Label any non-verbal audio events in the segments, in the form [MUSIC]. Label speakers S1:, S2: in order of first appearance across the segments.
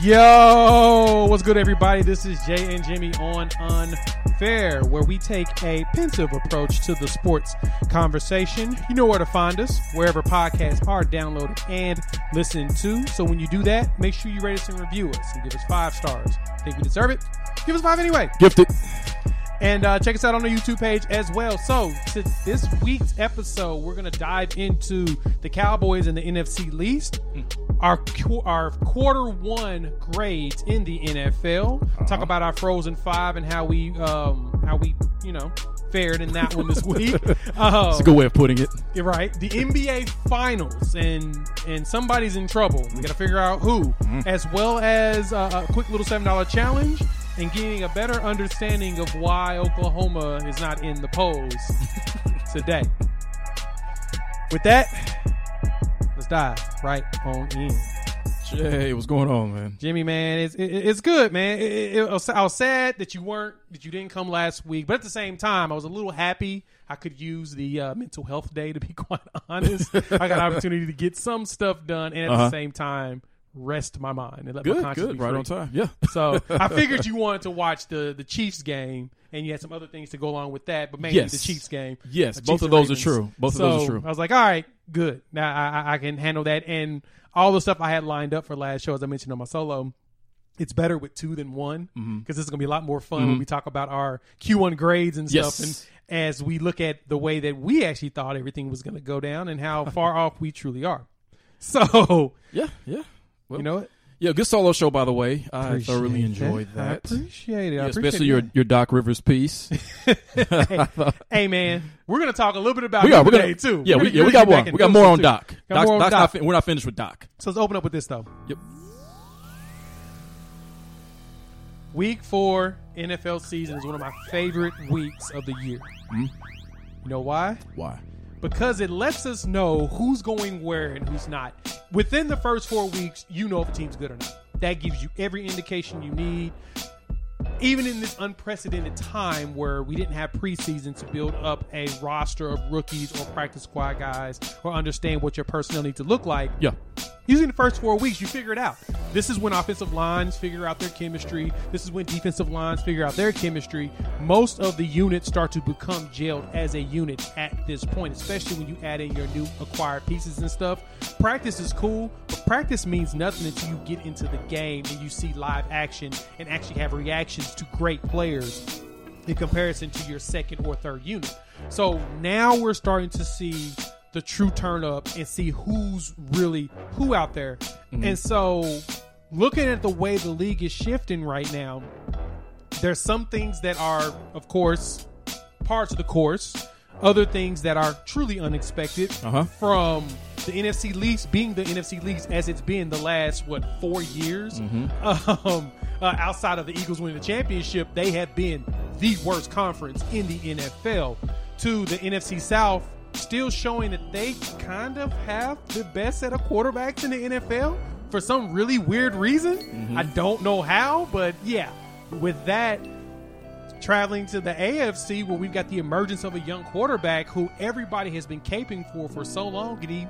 S1: Yo, what's good, everybody? This is Jay and Jimmy on Unfair, where we take a pensive approach to the sports conversation. You know where to find us, wherever podcasts are downloaded and listened to. So when you do that, make sure you rate us and review us and give us five stars. Think we deserve it? Give us five anyway.
S2: Gifted.
S1: And uh, check us out on the YouTube page as well. So, to this week's episode, we're going to dive into the Cowboys and the NFC Least, our our quarter one grades in the NFL. Talk about our Frozen Five and how we um how we you know fared in that one this [LAUGHS] week. Uh,
S2: That's a good way of putting it.
S1: you're right. The NBA Finals and and somebody's in trouble. We got to figure out who, as well as uh, a quick little seven dollar challenge and getting a better understanding of why Oklahoma is not in the polls [LAUGHS] today. With that, let's dive right on in.
S2: Jay, what's going on, man?
S1: Jimmy, man, it's it, it's good, man. It, it, I was- sad that you weren't that you didn't come last week, but at the same time, I was a little happy. I could use the uh, mental health day to be [LAUGHS] quite honest. I got an opportunity to get some stuff done, and at the
S2: Uh-huh.
S1: same time, rest my mind and let my
S2: Good,
S1: conscience
S2: good.
S1: be
S2: Right
S1: free.
S2: on time. Yeah. [LAUGHS]
S1: So I figured you wanted to watch the the Chiefs game, and you had some other things to go along with that, but mainly
S2: Yes.
S1: the Chiefs game.
S2: Yes, both of those are true. Both of those are true.
S1: I was like, all right, good. Now I, I- I can handle that, and all the stuff I had lined up for last show, as I mentioned on my solo. It's better with two than one because
S2: Mm-hmm.
S1: this is going to be a lot more fun when we talk about our Q1 grades and stuff.
S2: Yes.
S1: And as we look at the way that we actually thought everything was going to go down and how [LAUGHS] far off we truly are. So,
S2: Yeah, yeah. Well,
S1: you know what?
S2: yeah, good solo show, by the way. I thoroughly
S1: that.
S2: enjoyed
S1: I
S2: that.
S1: appreciate it. I
S2: Yeah,
S1: appreciate
S2: especially
S1: it.
S2: your your Doc Rivers piece. [LAUGHS] [LAUGHS]
S1: Hey man, we're gonna talk a little bit about
S2: we
S1: him
S2: got, we
S1: today
S2: got,
S1: too.
S2: yeah,
S1: We're
S2: we,
S1: gonna
S2: yeah, we got one. We got more on
S1: too.
S2: Doc.
S1: Got
S2: Doc's,
S1: more on
S2: Doc's
S1: Doc.
S2: Not fin- we're not finished with Doc.
S1: So let's open up with this though.
S2: Yep.
S1: Week four NFL season is one of my favorite weeks of the year.
S2: Mm-hmm.
S1: You know why?
S2: Why?
S1: Because it lets us know who's going where and who's not. Within the first four weeks, you know if a team's good or not. That gives you every indication you need. Even in this unprecedented time where we didn't have preseason to build up a roster of rookies or practice squad guys or understand what your personnel need to look like,
S2: Yeah.
S1: Usually the first four weeks, you figure it out. This is when offensive lines figure out their chemistry. This is when defensive lines figure out their chemistry. Most of the units start to become gelled as a unit at this point, especially when you add in your new acquired pieces and stuff. Practice is cool, but practice means nothing until you get into the game and you see live action and actually have reactions to great players in comparison to your second or third unit. So now we're starting to see the true turn up and see who's really who out there. And so looking at the way the league is shifting right now, there's some things that are, of course, parts of the course, other things that are truly unexpected
S2: Uh-huh.
S1: from the NFC least being the NFC least as it's been the last what four years. [LAUGHS] Um, uh, outside of the Eagles winning the championship, they have been the worst conference in the NFL. To the NFC South, still showing that they kind of have the best set of quarterbacks in the NFL for some really weird reason. Mm-hmm. I don't know how, but yeah, with that traveling to the AFC where we've got the emergence of a young quarterback who everybody has been caping for for so long, and he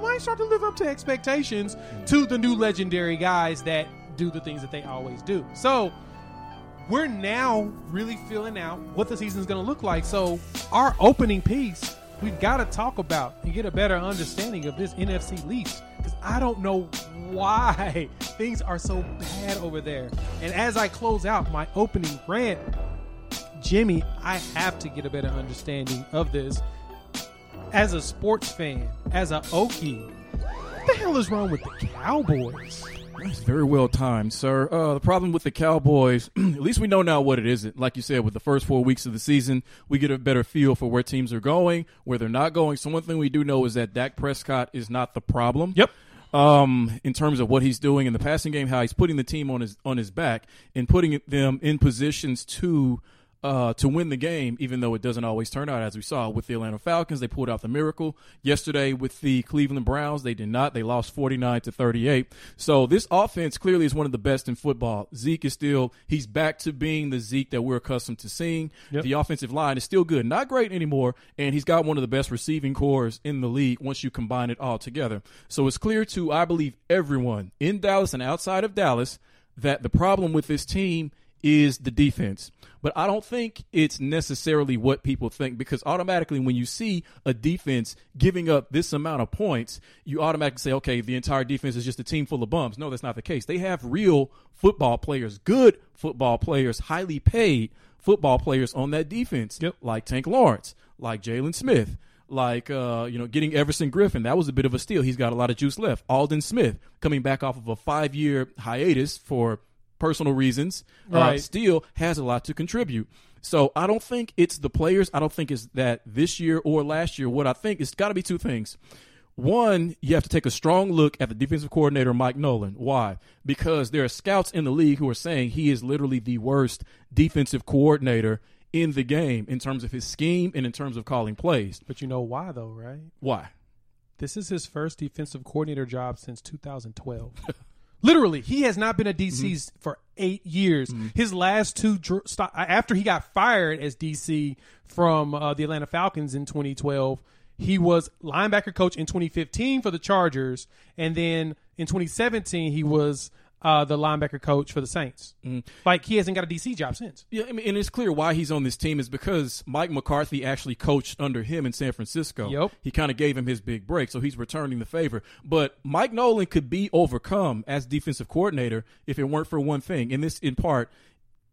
S1: might start to live up to expectations to the new legendary guys that do the things that they always do. So we're now really feeling out what the season's going to look like. So our opening piece, we've got to talk about and get a better understanding of this NFC Leafs because I don't know why [LAUGHS] things are so bad over there. And as I close out my opening rant, Jimmy, I have to get a better understanding of this. As a sports fan, as a Okie, what the hell is wrong with the Cowboys?
S2: It's very well timed, sir. Uh, the problem with the Cowboys, [CLEARS THROAT] at least we know now what it is. Like you said, with the first four weeks of the season, we get a better feel for where teams are going, where they're not going. So one thing we do know is that Dak Prescott is not the problem.
S1: Yep.
S2: Um, in terms of what he's doing in the passing game, how he's putting the team on his on his back and putting them in positions to uh, to win the game, even though it doesn't always turn out as we saw with the Atlanta Falcons. They pulled out the miracle yesterday with the Cleveland Browns. They did not. They lost 49 to 38. So this offense clearly is one of the best in football. Zeke is still, he's back to being the Zeke that we're accustomed to seeing.
S1: Yep.
S2: The offensive line is still good. Not great anymore. And he's got one of the best receiving cores in the league once you combine it all together. So it's clear to, I believe, everyone in Dallas and outside of Dallas that the problem with this team is the defense. But I don't think it's necessarily what people think because automatically when you see a defense giving up this amount of points, you automatically say, okay, the entire defense is just a team full of bums. No, that's not the case. They have real football players, good football players, highly paid football players on that defense,
S1: Yep.
S2: like Tank Lawrence, like Jaylon Smith. Like uh, you know, getting Everson Griffen, that was a bit of a steal. He's got a lot of juice left. Aldon Smith coming back off of a five-year hiatus for personal reasons, uh,
S1: Right.
S2: still has a lot to contribute. So I don't think it's the players. I don't think it's that this year or last year. What I think it's got to be two things. One, you have to take a strong look at the defensive coordinator Mike Nolan. Why? Because there are scouts in the league who are saying he is literally the worst defensive coordinator in the game in terms of his scheme and in terms of calling plays.
S1: But you know why, though, right?
S2: Why?
S1: This is his first defensive coordinator job since 2012. [LAUGHS] Literally, he has not been a DC mm-hmm. for eight years. Mm-hmm. His last two dr- sto- uh, after he got fired as DC from uh, the Atlanta Falcons in 2012, he was linebacker coach in 2015 for the Chargers, and then in 2017 he was uh, the linebacker coach for the Saints. Like he hasn't got a DC job since.
S2: Yeah, I mean, and it's clear why he's on this team is because Mike McCarthy actually coached under him in San Francisco.
S1: Yep.
S2: He kind of gave him his big break, so he's returning the favor. But Mike Nolan could be overcome as defensive coordinator if it weren't for one thing, and this in part.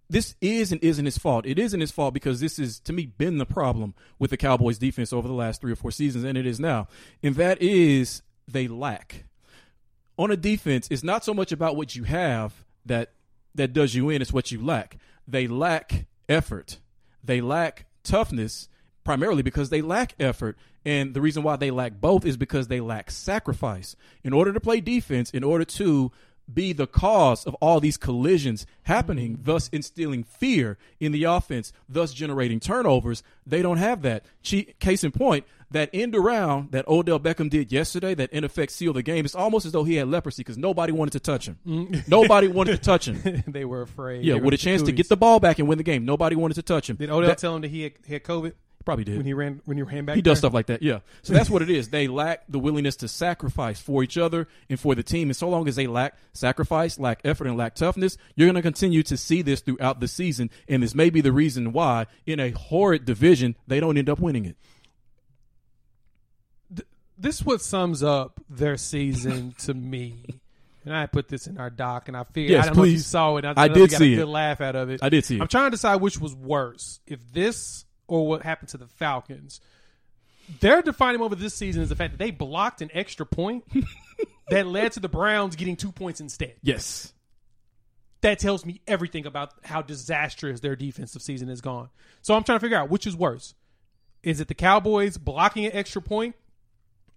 S2: This is and isn't his fault. It isn't his fault because this is, to me, been the problem with the Cowboys defense over the last three or four seasons, and it is now. And that is they lack on a defense, it's not so much about what you have that that does you in, it's what you lack. They lack effort. They lack toughness primarily because they lack effort. And the reason why they lack both is because they lack sacrifice. In order to play defense, in order to be the cause of all these collisions happening, thus instilling fear in the offense, thus generating turnovers. They don't have that. Che- Case in point, that end around that Odell Beckham did yesterday, that in effect sealed the game, it's almost as though he had leprosy because nobody wanted to touch him. Mm. nobody wanted to touch him. [LAUGHS]
S1: they were afraid.
S2: Yeah,
S1: They
S2: with a chance to get the ball back and win the game. Nobody wanted to touch him.
S1: Did Odell
S2: That-
S1: tell him that he had, he had COVID
S2: probably did.
S1: when he ran when he ran back?
S2: He does stuff like that, yeah. So that's what it is. They lack the willingness to sacrifice for each other and for the team. And so long as they lack sacrifice, lack effort, and lack toughness, you're going to continue to see this throughout the season. And this may be the reason why, in a horrid division, they don't end up winning it.
S1: this what sums up their season [LAUGHS] to me. And I put this in our doc, and I figured
S2: Yes,
S1: I don't know if you
S2: please.
S1: saw it. I,
S2: I
S1: don't know if
S2: did
S1: you got
S2: see
S1: a
S2: it.
S1: good laugh out of it.
S2: I did see it.
S1: I'm trying to decide which was worse, if this or what happened to the Falcons. Their defining moment this season is the fact that they blocked an extra point [LAUGHS] that led to the Browns getting two points instead.
S2: Yes.
S1: That tells me everything about how disastrous their defensive season has gone. So I'm trying to figure out which is worse. Is it the Cowboys blocking an extra point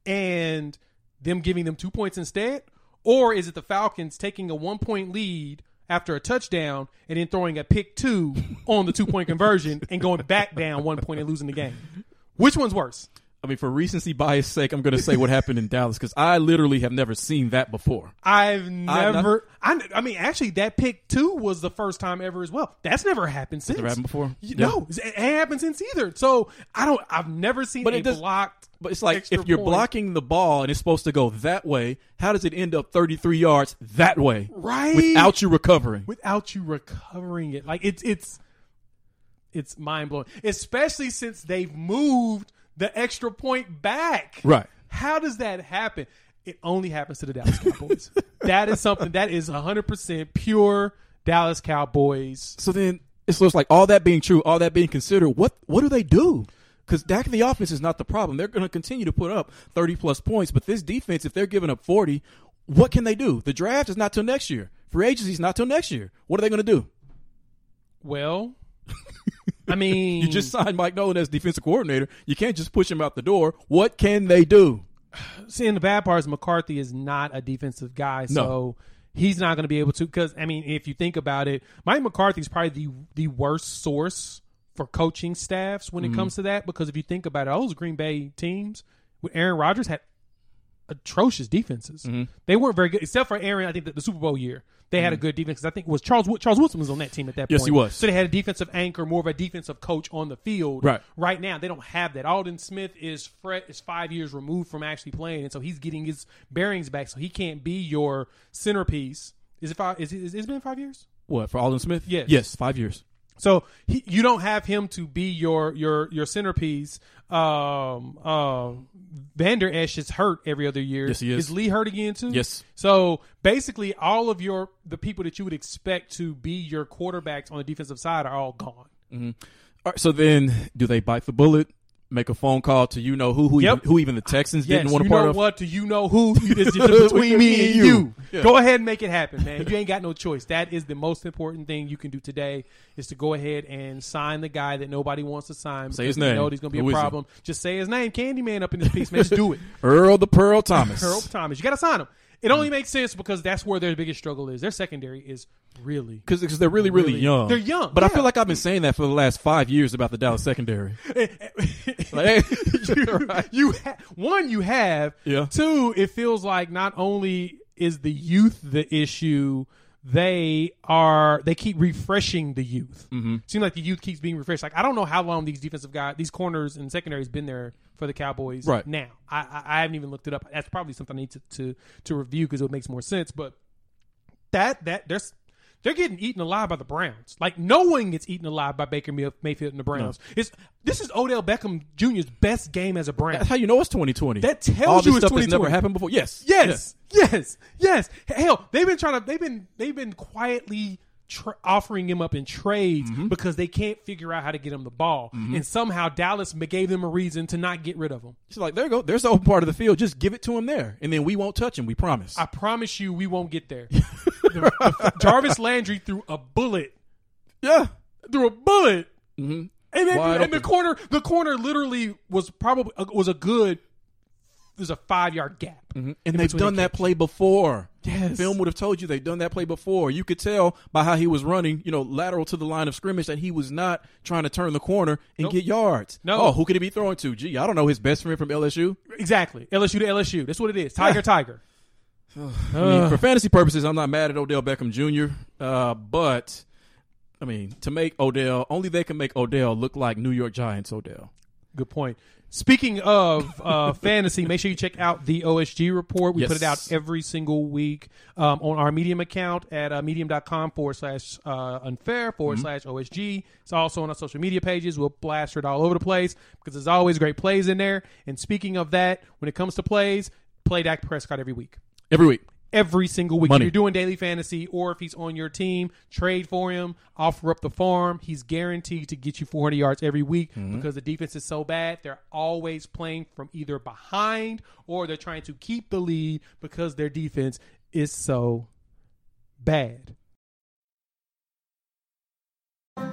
S1: and them giving them two points instead? Or is it the Falcons taking a one point lead after a touchdown and then throwing a pick two on the two point conversion and going back down one point and losing the game? Which one's worse?
S2: I mean, for recency bias sake, I'm going to say what happened in Dallas because I literally have never seen that before.
S1: I've never. I, I mean, actually, that pick two was the first time ever as well. That's never happened since.
S2: Never happened before?
S1: Y-
S2: Yeah.
S1: No, it ain't happened since either. So I don't. I've never seen
S2: But
S1: a
S2: it does-
S1: blocked.
S2: But it's like if you're
S1: point.
S2: blocking the ball and it's supposed to go that way, how does it end up 33 yards that way?
S1: Right.
S2: Without you recovering.
S1: without you recovering it. Like it's it's it's mind blowing, especially since they've moved the extra point back.
S2: Right.
S1: How does that happen? It only happens to the Dallas Cowboys. [LAUGHS] that is something that is 100% pure Dallas Cowboys.
S2: So then it's looks like all that being true, all that being considered, what what do they do? because Dak in the offense is not the problem. They're going to continue to put up 30 plus points, but this defense, if they're giving up 40, what can they do? The draft is not till next year. Free agency is not till next year. What are they going to do?
S1: Well, [LAUGHS] I [LAUGHS] mean,
S2: You just signed Mike Nolan as defensive coordinator. You can't just push him out the door. What can they do? [SIGHS]
S1: seeing the bad part is McCarthy is not a defensive guy,
S2: No.
S1: so he's not going to be able to. Because I mean, if you think about it, Mike McCarthy is probably the the worst source for coaching staffs when it mm-hmm. comes to that. Because if you think about it, all those Green Bay teams with Aaron Rodgers had atrocious defenses. Mm-hmm. They weren't very good, except for Aaron. I think that the Super Bowl year they had a mm-hmm. good defense. 'cause I think it was Charles Charles Woodson was on that team at that
S2: Yes,
S1: point.
S2: he was.
S1: So they had a defensive anchor, more of a defensive coach on the field.
S2: Right.
S1: Right now, they don't have that. Aldon Smith is fre- is five years removed from actually playing, and so he's getting his bearings back. So he can't be your centerpiece. Is it five? Is it, is it been five years?
S2: What for Aldon Smith?
S1: Yes.
S2: yes, five years.
S1: So he, you don't have him to be your your your centerpiece. Um, uh, Vander Esch is hurt every other year.
S2: Yes, he is.
S1: Is Lee hurt again too?
S2: Yes.
S1: So basically, all of your the people that you would expect to be your quarterbacks on the defensive side are all gone.
S2: All right, so then, do they bite the bullet? Make a phone call to you know who who
S1: Yep.
S2: even, who even the Texans
S1: Yes,
S2: didn't want
S1: you
S2: to part
S1: know
S2: of?
S1: what? Do you know who? [LAUGHS] It's [LAUGHS] between me and you.
S2: Yeah.
S1: Go ahead and make it happen, man. You ain't got no choice. That is the most important thing you can do today is to go ahead and sign the guy that nobody wants to sign.
S2: Say his
S1: you
S2: name.
S1: Know there's going to be
S2: Who
S1: a problem. Just say his name, Candyman, up in this piece, man. Just do it. [LAUGHS]
S2: Earl the Pearl Thomas.
S1: Earl Thomas. You got to sign him. It only mm. makes sense because that's where their biggest struggle is. Their secondary is really.
S2: because they're really, really,
S1: Really-
S2: young.
S1: they're young,
S2: but I feel like I've been saying that for the last five years about the Dallas secondary. [LAUGHS] Eh, eh, like, [LAUGHS]
S1: you, [LAUGHS] you ha- one you have
S2: Yeah.
S1: two it feels like not only is the youth the issue they are they keep refreshing the youth mm-hmm. seems like the youth keeps being refreshed like i don't know how long these defensive guys these corners and secondaries been there for the cowboys
S2: Right.
S1: now I, I i haven't even looked it up that's probably something i need to to, to review because it makes more sense but that that there's they're getting eaten alive by the Browns. Like no one gets eaten alive by Baker Mayfield and the Browns. It's this is Odell Beckham Jr.'s best game as a Brown.
S2: that's how you know it's 2020.
S1: That tells
S2: All
S1: you
S2: this
S1: it's
S2: stuff that's never happened before. Yes,
S1: Yes, yes, yes. Hell, they've been trying to. They've been they've been quietly tr- offering him up in trades
S2: Mm-hmm.
S1: because they can't figure out how to get him the ball, and somehow Dallas gave them a reason to not get rid of him.
S2: It's like there you go. There's the open part of the field. Just give it to him there, and then we won't touch him. We promise.
S1: I promise you, we won't get there. [LAUGHS] The- the- Jarvis Landry threw a bullet
S2: yeah.
S1: threw a bullet,
S2: Mm-hmm.
S1: and then and the corner the corner literally was probably was a good. There's a five yard gap,
S2: And they've done that play before.
S1: Yes.
S2: Film would have told you they've done that play before. You could tell by how he was running, you know, lateral to the line of scrimmage that he was not trying to turn the corner and
S1: Nope.
S2: get yards.
S1: No.
S2: Oh, who could he be throwing to? Gee, I don't know. His best friend from LSU.
S1: Exactly, LSU to LSU. That's what it is. Tiger, [SIGHS] Tiger. [SIGHS]
S2: I mean, for fantasy purposes, I'm not mad at Odell Beckham Jr. Uh, but I mean, to make Odell, only they can make Odell look like New York Giants Odell.
S1: Good point. Speaking of uh, [LAUGHS] fantasy, make sure you check out the OSG report. We
S2: Yes.
S1: put it out every single week um, on our Medium account at uh, medium.com forward slash uh, unfair forward slash OSG. It's also on our social media pages. We'll blast it all over the place because there's always great plays in there. And speaking of that, when it comes to plays, play Dak Prescott every week
S2: Every week.
S1: Every single week.
S2: Money.
S1: If you're doing daily fantasy or if he's on your team, trade for him, offer up the farm. He's guaranteed to get you 400 yards every week
S2: Mm-hmm.
S1: because the defense is so bad. They're always playing from either behind or they're trying to keep the lead because their defense is so bad.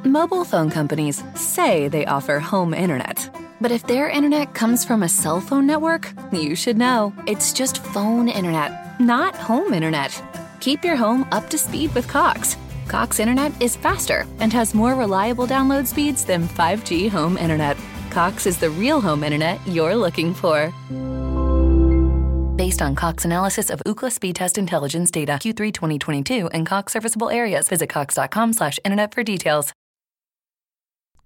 S3: Mobile phone companies say they offer home internet. But if their internet comes from a cell phone network, you should know. It's just phone internet, not home internet. Keep your home up to speed with Cox. Cox internet is faster and has more reliable download speeds than 5G home internet. Cox is the real home internet you're looking for. Based on Cox analysis of Ookla speed test intelligence data Q3 2022 and Cox serviceable areas, visit cox.com/internet for details.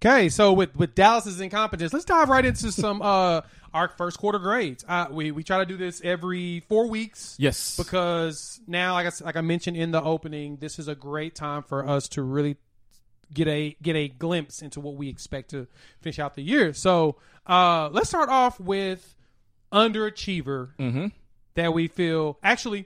S1: Okay, so with with Dallas's incompetence, let's dive right into some uh our first quarter grades. Uh, we we try to do this every four weeks.
S2: Yes.
S1: because now, like I like I mentioned in the opening, this is a great time for us to really get a get a glimpse into what we expect to finish out the year. So uh, let's start off with underachiever that we feel. Actually,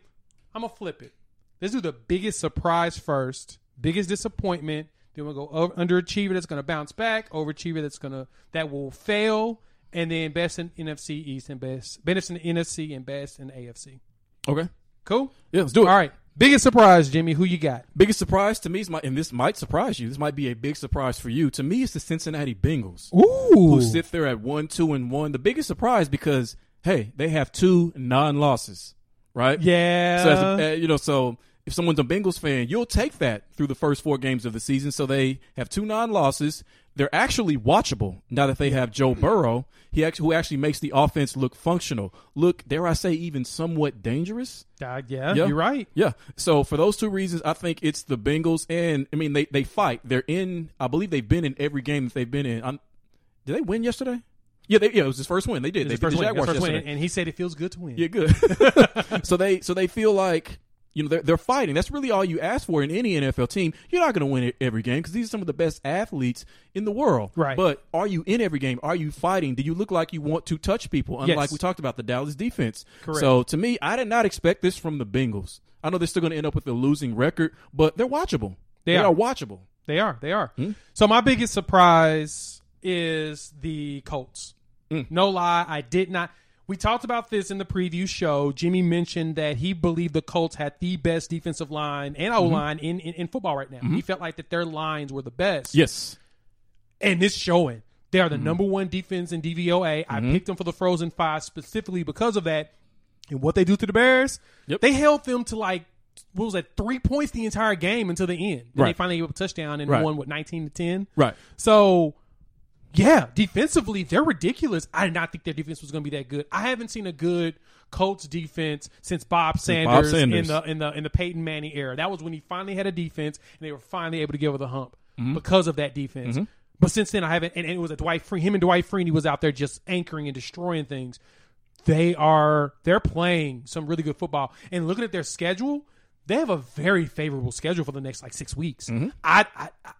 S1: I'm gonna flip it. Let's do the biggest surprise first, biggest disappointment Then we'll go over, underachiever that's going to bounce back, overachiever that's going to that will fail, and then best in NFC East and best best in NFC and best in AFC.
S2: Okay.
S1: Cool.
S2: Yeah, let's do it.
S1: All right. Biggest surprise, Jimmy. Who you got?
S2: Biggest surprise to me is my, and this might surprise you. This might be a big surprise for you. To me, it's the Cincinnati Bengals,
S1: Ooh.
S2: who sit there at one, two, and one. The biggest surprise because hey, they have two non-losses, right?
S1: Yeah.
S2: So as uh, you know, so if someone's a Bengals fan, you'll take that through the first four games of the season. So they have two non-losses. They're actually watchable now that they have Joe Burrow. He actually, who actually makes the offense look functional, look, dare I say, even somewhat dangerous.
S1: Uh, yeah,
S2: Yeah.
S1: you're right.
S2: Yeah. So for those two reasons, I think it's the Bengals, and I mean they they fight. They're in. I believe they've been in every game that they've been in. I'm, did they win yesterday? Yeah, they, yeah, it was his first win. They did. They
S1: first
S2: the
S1: win, first win, and he said it feels good to win.
S2: Yeah, good. [LAUGHS] so they so they feel like you know they're they're fighting. That's really all you ask for in any NFL team. You're not going to win every game because these are some of the best athletes in the world.
S1: Right.
S2: But are you in every game? Are you fighting? Do you look like you want to touch people? Unlike
S1: Yes.
S2: we talked about the Dallas defense.
S1: Correct.
S2: So to me, I did not expect this from the Bengals. I know they're still going to end up with a losing record, but they're watchable.
S1: They are.
S2: watchable.
S1: They are. They are.
S2: Hmm?
S1: So my biggest surprise is the Colts.
S2: Hmm.
S1: No lie, I did not. We talked about this in the preview show. Jimmy mentioned that he believed the Colts had the best defensive line and O line in, in, in football right now. He felt like that their lines were the best.
S2: Mm-hmm. Yes.
S1: and it's showing. They are the
S2: Mm-hmm.
S1: number one defense in DVOA. I picked them for the Frozen Five specifically because of that. And what they do to the Bears,
S2: Yep.
S1: they held them to like what was that three points the entire game until the end. Then they finally gave up a touchdown and
S2: Right.
S1: won what nineteen to ten.
S2: Right.
S1: So, yeah, defensively they're ridiculous. I did not think their defense was going to be that good. I haven't seen a good Colts defense since Bob Sanders,
S2: Bob Sanders.
S1: in the in the in the Peyton Manning era. That was when he finally had a defense and they were finally able to get over the hump
S2: Mm-hmm.
S1: because of that defense. But since then, I haven't. And, and it was a Dwight Freeney. Him and Dwight Freeney was out there just anchoring and destroying things. They are they're playing some really good football. And looking at their schedule, they have a very favorable schedule for the next like six weeks.
S2: Mm-hmm.
S1: I, I, I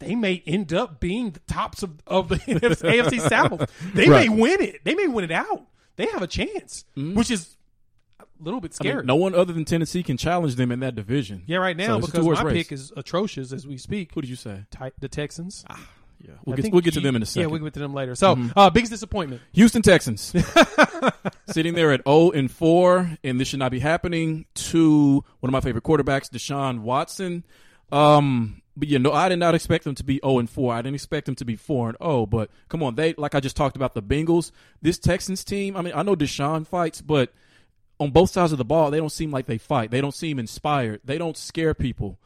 S1: they may end up being the tops of, of the [LAUGHS] AFC [LAUGHS] South. They
S2: Right.
S1: may win it. They may win it out. They have a chance, which is a little bit
S2: Mm-hmm. I mean,
S1: scary.
S2: no one other than Tennessee can challenge them in that division.
S1: yeah, right now
S2: a
S1: because my
S2: race.
S1: pick is atrocious as we speak.
S2: Who did you say?
S1: Ti- The Texans.
S2: Yeah, we'll get we'll get to them in a second. Mm-hmm.
S1: Yeah, we'll get to them later. So, uh, biggest disappointment.
S2: Houston Texans [LAUGHS] sitting there at 0 and 4, and this should not be happening to one of my favorite quarterbacks, Deshaun Watson. Um, but you know, I did not expect them to be 0 and 4. I didn't expect them to be 4 and 0. But come on, they like I just talked about the Bengals. This Texans team. I mean, I know Deshaun fights, but on both sides of the ball, they don't seem like they fight. They don't seem inspired. They don't scare people.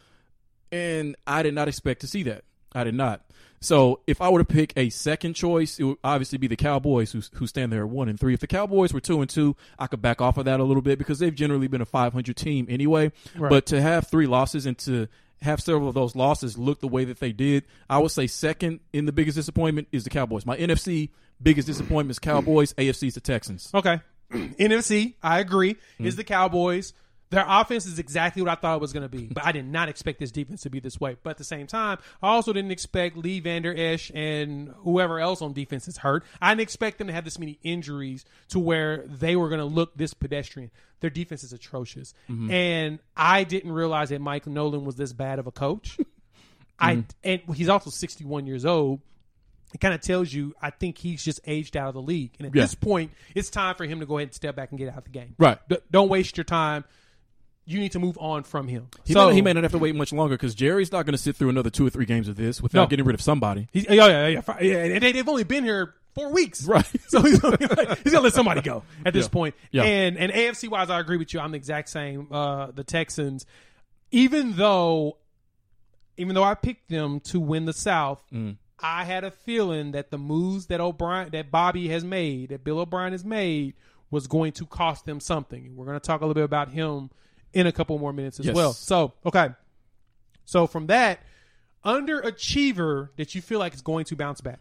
S2: And I did not expect to see that. I did not. So if I were to pick a second choice, it would obviously be the Cowboys who who stand there at one and three. If the Cowboys were two and two, I could back off of that a little bit because they've generally been a 500 team anyway.
S1: Right.
S2: But to have three losses and to have several of those losses look the way that they did, I would say second in the biggest disappointment is the Cowboys. My NFC biggest disappointment is Cowboys. AFC is the Texans.
S1: Okay. [CLEARS THROAT] NFC, I agree, is mm. the Cowboys. Their offense is exactly what I thought it was going to be, but I did not expect this defense to be this way. But at the same time, I also didn't expect Lee Vander Esch and whoever else on defense is hurt. I didn't expect them to have this many injuries to where they were going to look this pedestrian. Their defense is atrocious,
S2: Mm-hmm.
S1: and I didn't realize that Mike Nolan was this bad of a coach. [LAUGHS] I
S2: Mm-hmm.
S1: and he's also sixty one years old. It kind of tells you, I think he's just aged out of the league, and at
S2: Yeah.
S1: this point, it's time for him to go ahead and step back and get out of the game.
S2: Right.
S1: D- don't waste your time. You need to move on from him.
S2: He,
S1: so
S2: may, he may not have to wait much longer because Jerry's not going to sit through another two or three games of this without
S1: No.
S2: getting rid of somebody.
S1: He's, yeah, yeah, yeah, yeah. And they, they've only been here four weeks,
S2: Right. [LAUGHS]
S1: So he's gonna, he's gonna let somebody go at this
S2: Yeah.
S1: point.
S2: Yeah.
S1: And and AFC wise, I agree with you. I'm the exact same. Uh, the Texans, even though, even though I picked them to win the South,
S2: Mm.
S1: I had a feeling that the moves that O'Brien, that Bobby has made, that Bill O'Brien has made, was going to cost them something. We're going to talk a little bit about him in a couple more minutes as
S2: Yes.
S1: well. So, okay. So from that, underachiever that you feel like is going to bounce back.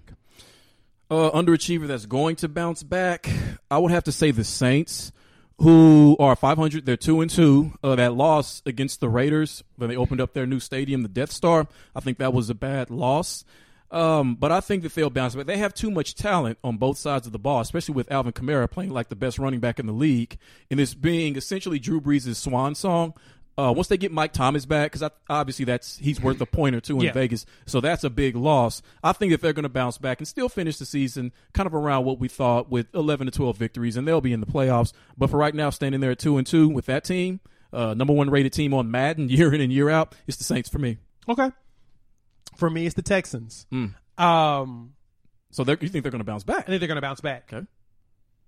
S2: uh, underachiever that's going to bounce back, I would have to say the Saints, who are 500. They're two and two. Uh, that loss against the Raiders when they opened up their new stadium, the Death Star. I think that was a bad loss. Um, but I think that they'll bounce back. They have too much talent on both sides of the ball, especially with Alvin Kamara playing like the best running back in the league, and this being essentially Drew Brees' swan song. Uh, once they get Mike Thomas back, because obviously that's he's worth a point or two in
S1: Yeah.
S2: Vegas, so that's a big loss. I think that they're going to bounce back and still finish the season kind of around what we thought with eleven to twelve victories, and they'll be in the playoffs. But for right now, standing there at two and two with that team, uh, number one rated team on Madden [LAUGHS] year in and year out, it's the Saints for me.
S1: Okay. For me, it's the Texans.
S2: Mm.
S1: Um,
S2: So you think they're going to bounce back?
S1: I think they're going to bounce back.
S2: Okay.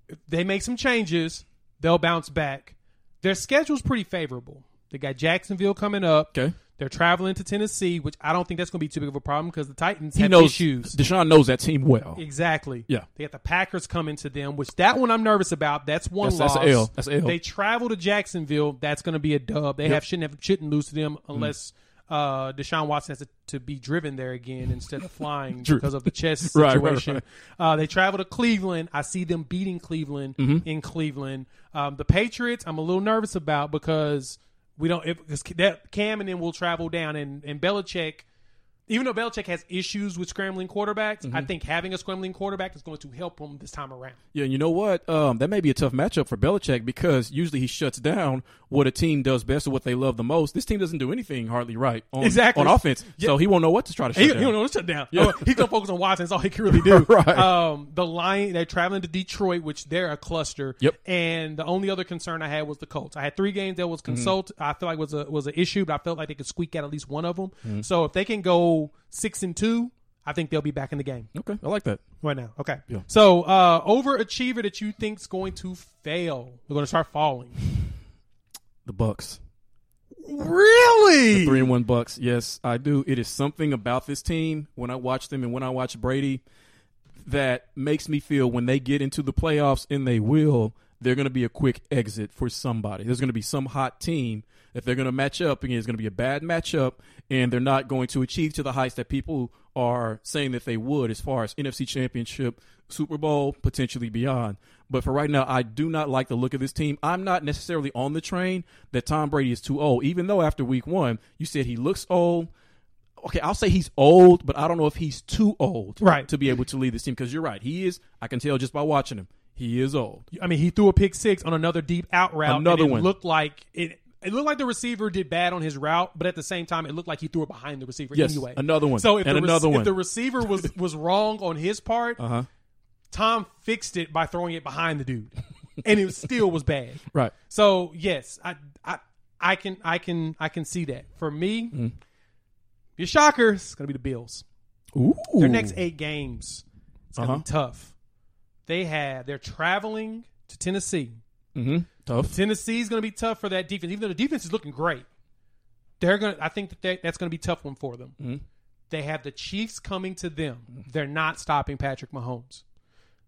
S1: If they make some changes, they'll bounce back. Their schedule's pretty favorable. They got Jacksonville coming up.
S2: Okay.
S1: They're traveling to Tennessee, which I don't think that's going to be too big of a problem because the Titans
S2: He
S1: have
S2: knows
S1: issues.
S2: Deshaun knows that team well.
S1: Exactly.
S2: Yeah.
S1: They got the Packers coming to them, which that one I'm nervous about. That's one
S2: That's-
S1: loss.
S2: that's L. That's L.
S1: They travel to Jacksonville. That's going to be a dub. They
S2: Yep. Mm.
S1: have shouldn't have, shouldn't lose to them unless uh, Deshaun Watson has to, to be driven there again instead of flying because of the chest [LAUGHS]
S2: Right, right,
S1: situation.
S2: right.
S1: Uh, they travel to Cleveland. I see them beating Cleveland
S2: Mm-hmm.
S1: in Cleveland. Um, the Patriots, I'm a little nervous about because we don't. If, because that Cam and then will travel down and and Belichick. Even though Belichick has issues with scrambling quarterbacks,
S2: Mm-hmm.
S1: I think having a scrambling quarterback is going to help him this time around.
S2: Yeah, and you know what? Um, that may be a tough matchup for Belichick because usually he shuts down what a team does best or what they love the most. This team doesn't do anything hardly right on,
S1: Exactly.
S2: on offense, so he won't know what to try to shut
S1: He,
S2: down.
S1: he don't know to shut down.
S2: Yeah.
S1: Oh, he's gonna focus on Watson. That's all he can really [LAUGHS] do.
S2: Right.
S1: Um, the Lion. They're traveling to Detroit, which they're a cluster.
S2: Yep.
S1: And the only other concern I had was the Colts. I had three games that was consult. I feel like was a was an issue, but I felt like they could squeak out at least one of them. So if they can go six and two, I think they'll be back in the game
S2: Okay, I like that.
S1: right now. Okay.
S2: Yeah.
S1: So uh, overachiever that you think's going to fail, they're going to start falling.
S2: The Bucs,
S1: Really?
S2: three and one Bucs. Yes, I do. It is something about this team when I watch them and when I watch Brady that makes me feel when they get into the playoffs and they will, they're going to be a quick exit for somebody. There's going to be some hot team that they're going to match up again. It's going to be a bad matchup, and they're not going to achieve to the heights that people are saying that they would as far as NFC Championship, Super Bowl, potentially beyond. But for right now, I do not like the look of this team. I'm not necessarily on the train that Tom Brady is too old, even though after week one, you said he looks old okay, I'll say he's old, but I don't know if he's too old
S1: Right.
S2: to be able to lead this team because you're right. He is. I can tell just by watching him. He is old.
S1: I mean, he threw a pick six on another deep out route.
S2: Another
S1: and it
S2: one.
S1: looked like it. It looked like the receiver did bad on his route, but at the same time, it looked like he threw it behind the receiver
S2: Yes,
S1: anyway.
S2: another one.
S1: So if,
S2: And
S1: the,
S2: another
S1: if
S2: one.
S1: the receiver was [LAUGHS] was wrong on his part,
S2: Uh huh.
S1: Tom fixed it by throwing it behind the dude, and it still was bad. [LAUGHS]
S2: Right.
S1: So yes, I I I can I can I can see that. For me,
S2: Mm.
S1: your shocker is going to be the Bills.
S2: Ooh.
S1: Their next eight games, it's going to
S2: Uh-huh.
S1: be tough. They have they're traveling to Tennessee.
S2: Mm-hmm. Tough.
S1: Tennessee's going to be tough for that defense, even though the defense is looking great. They're going. to I think that they, that's going to be a tough one for them.
S2: Mhm.
S1: They have the Chiefs coming to them. They're not stopping Patrick Mahomes.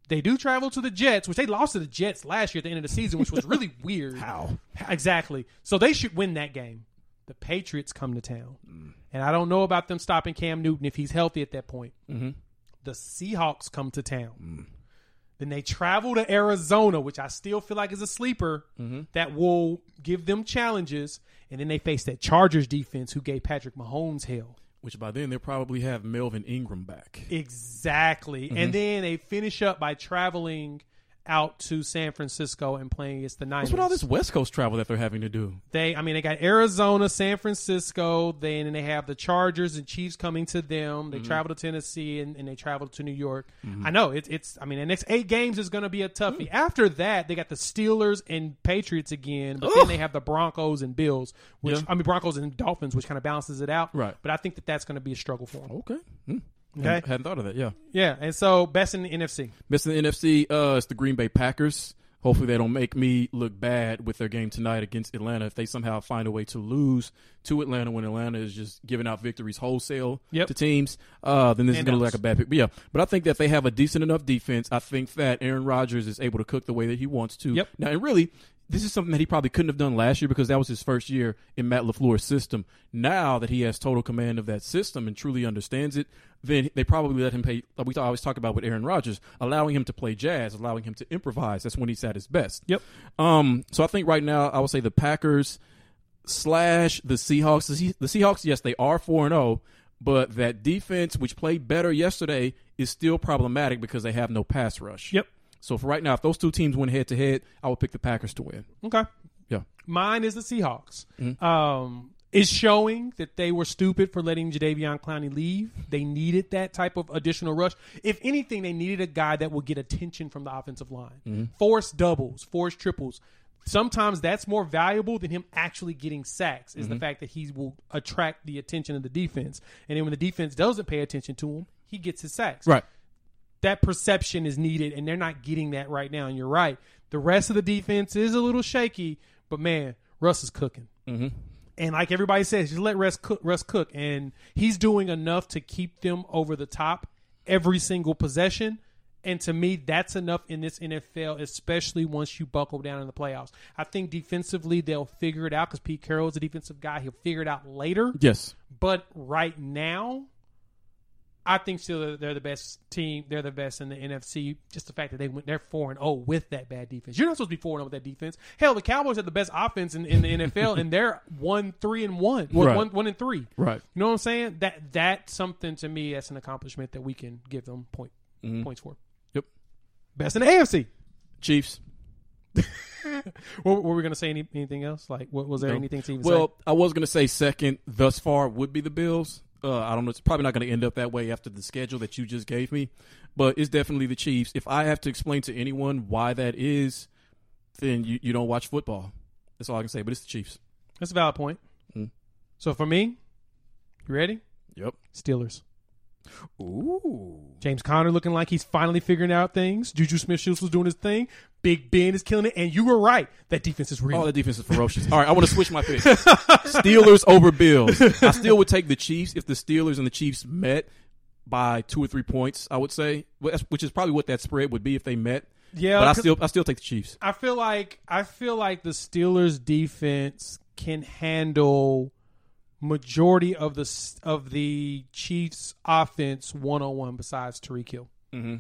S1: They do travel to the Jets, which they lost to the Jets last year at the end of the season, which was [LAUGHS] really weird.
S2: How?
S1: Exactly. So they should win that game. The Patriots come to town, and I don't know about them stopping Cam Newton if he's healthy at that point.
S2: Mm-hmm.
S1: The Seahawks come to town. Then they travel to Arizona, which I still feel like is a sleeper mm-hmm. that will give them challenges. And then they face that Chargers defense who gave Patrick Mahomes hell.
S2: Which by then they'll probably have Melvin Ingram back.
S1: Exactly. And mm-hmm. then they finish up by traveling out to San Francisco and playing against the Niners.
S2: What's with all this West Coast travel that they're having to do?
S1: They, I mean, they got Arizona, San Francisco. Then and they have the Chargers and Chiefs coming to them. They travel to Tennessee and, and they travel to New York. I know it's it's. I mean, the next eight games is going to be a toughie. After that, they got the Steelers and Patriots again. But then they have the Broncos and Bills, which
S2: Yeah.
S1: I mean Broncos and Dolphins, which kind of balances it out.
S2: Right.
S1: But I think that that's going to be a struggle for them.
S2: Okay. Hmm.
S1: Okay.
S2: Hadn't, hadn't thought of that. Yeah.
S1: Yeah. And so best in the NFC.
S2: Best in the NFC, uh, it's the Green Bay Packers. Hopefully, they don't make me look bad with their game tonight against Atlanta. If they somehow find a way to lose to Atlanta when Atlanta is just giving out victories wholesale
S1: Yep.
S2: to teams, uh, then this is going to look like a bad pick. But yeah, but I think that they have a decent enough defense. I think that Aaron Rodgers is able to cook the way that he wants to.
S1: Yep.
S2: Now, and really, this is something that he probably couldn't have done last year because that was his first year in Matt LaFleur's system. Now that he has total command of that system and truly understands it, then they probably let him play. Like we always talk about with Aaron Rodgers, allowing him to play jazz, allowing him to improvise. That's when he's at his best.
S1: Yep.
S2: Um. So I think right now I would say the Packers slash the Seahawks. The the Seahawks, yes, they are four and zero, but that defense, which played better yesterday, is still problematic because they have no pass rush.
S1: Yep.
S2: So for right now, if those two teams went head to head, I would pick the Packers to win.
S1: Okay.
S2: Yeah.
S1: Mine is the Seahawks.
S2: Mm-hmm.
S1: Um, is showing that they were stupid for letting Jadeveon Clowney leave. They needed that type of additional rush. If anything, they needed a guy that would get attention from the offensive line.
S2: Mm-hmm.
S1: Force doubles, force triples. Sometimes that's more valuable than him actually getting sacks. Is
S2: Mm-hmm.
S1: the fact that he will attract the attention of the defense, and then when the defense doesn't pay attention to him, he gets his sacks
S2: Right.
S1: That perception is needed, and they're not getting that right now. And you're right. The rest of the defense is a little shaky, but man, Russ is cooking. Mm-hmm. And like everybody says, just let Russ cook, Russ cook, and he's doing enough to keep them over the top every single possession. And to me, that's enough in this NFL, especially once you buckle down in the playoffs. I think defensively they'll figure it out because Pete Carroll is a defensive guy. He'll figure it out later.
S2: Yes.
S1: But right now, I think still they're the best team. They're the best in the NFC. Just the fact that they went they're four and zero with that bad defense. You're not supposed to be four and zero with that defense. Hell, the Cowboys have the best offense in, in the NFL, [LAUGHS] and they're one three and one, Well,
S2: Right.
S1: one one and three.
S2: Right.
S1: You know what I'm saying? That that's something to me. That's an accomplishment that we can give them point mm-hmm. points for.
S2: Yep.
S1: Best in the AFC.
S2: Chiefs. [LAUGHS]
S1: What, were we going to say? Any, anything else? Like, what was there
S2: No.
S1: anything to even
S2: Well,
S1: say?
S2: I was going to say second thus far would be the Bills. Uh, I don't know. It's probably not going to end up that way after the schedule that you just gave me, but it's definitely the Chiefs. If I have to explain to anyone why that is, then you, you don't watch football. That's all I can say. But it's the Chiefs.
S1: That's a valid point.
S2: Mm.
S1: So for me, you ready?
S2: Yep.
S1: Steelers.
S2: Ooh.
S1: James Conner looking like he's finally figuring out things. Juju Smith Schuster was doing his thing. Big Ben is killing it. And you were right. That defense is real.
S2: Oh, the defense is ferocious. All right, I want to switch my pick. [LAUGHS] Steelers over Bills. I still would take the Chiefs if the Steelers and the Chiefs met by two or three points. I would say, which is probably what that spread would be if they met.
S1: yeah,
S2: But I still, I still take the Chiefs.
S1: I feel like I feel like the Steelers defense can handle majority of the of the Chiefs offense one on one besides Tyreek Hill.
S2: Mm-hmm.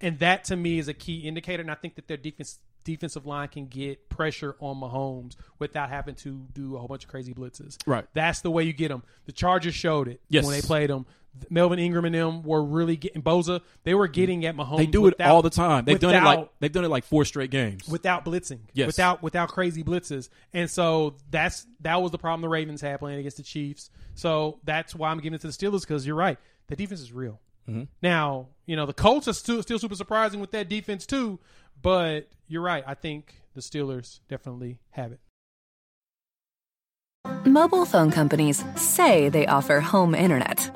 S1: And that to me is a key indicator. And I think that their defense defensive line can get pressure on Mahomes without having to do a whole bunch of crazy blitzes.
S2: Right.
S1: That's the way you get them. The Chargers showed it
S2: Yes.
S1: when they played them. Melvin Ingram and them were really getting Bosa. They were getting at Mahomes.
S2: They do it
S1: without-
S2: all the time. They've done it like they've done it like four straight games.
S1: without blitzing,
S2: Yes.
S1: without without crazy blitzes, and so that's that was the problem the Ravens had playing against the Chiefs. So that's why I'm giving it to the Steelers because you're right, the defense is real. Mm-hmm. Now you know the Colts are still, still super surprising with that defense too, but you're right. I think the Steelers definitely have it.
S3: Mobile phone companies say they offer home internet.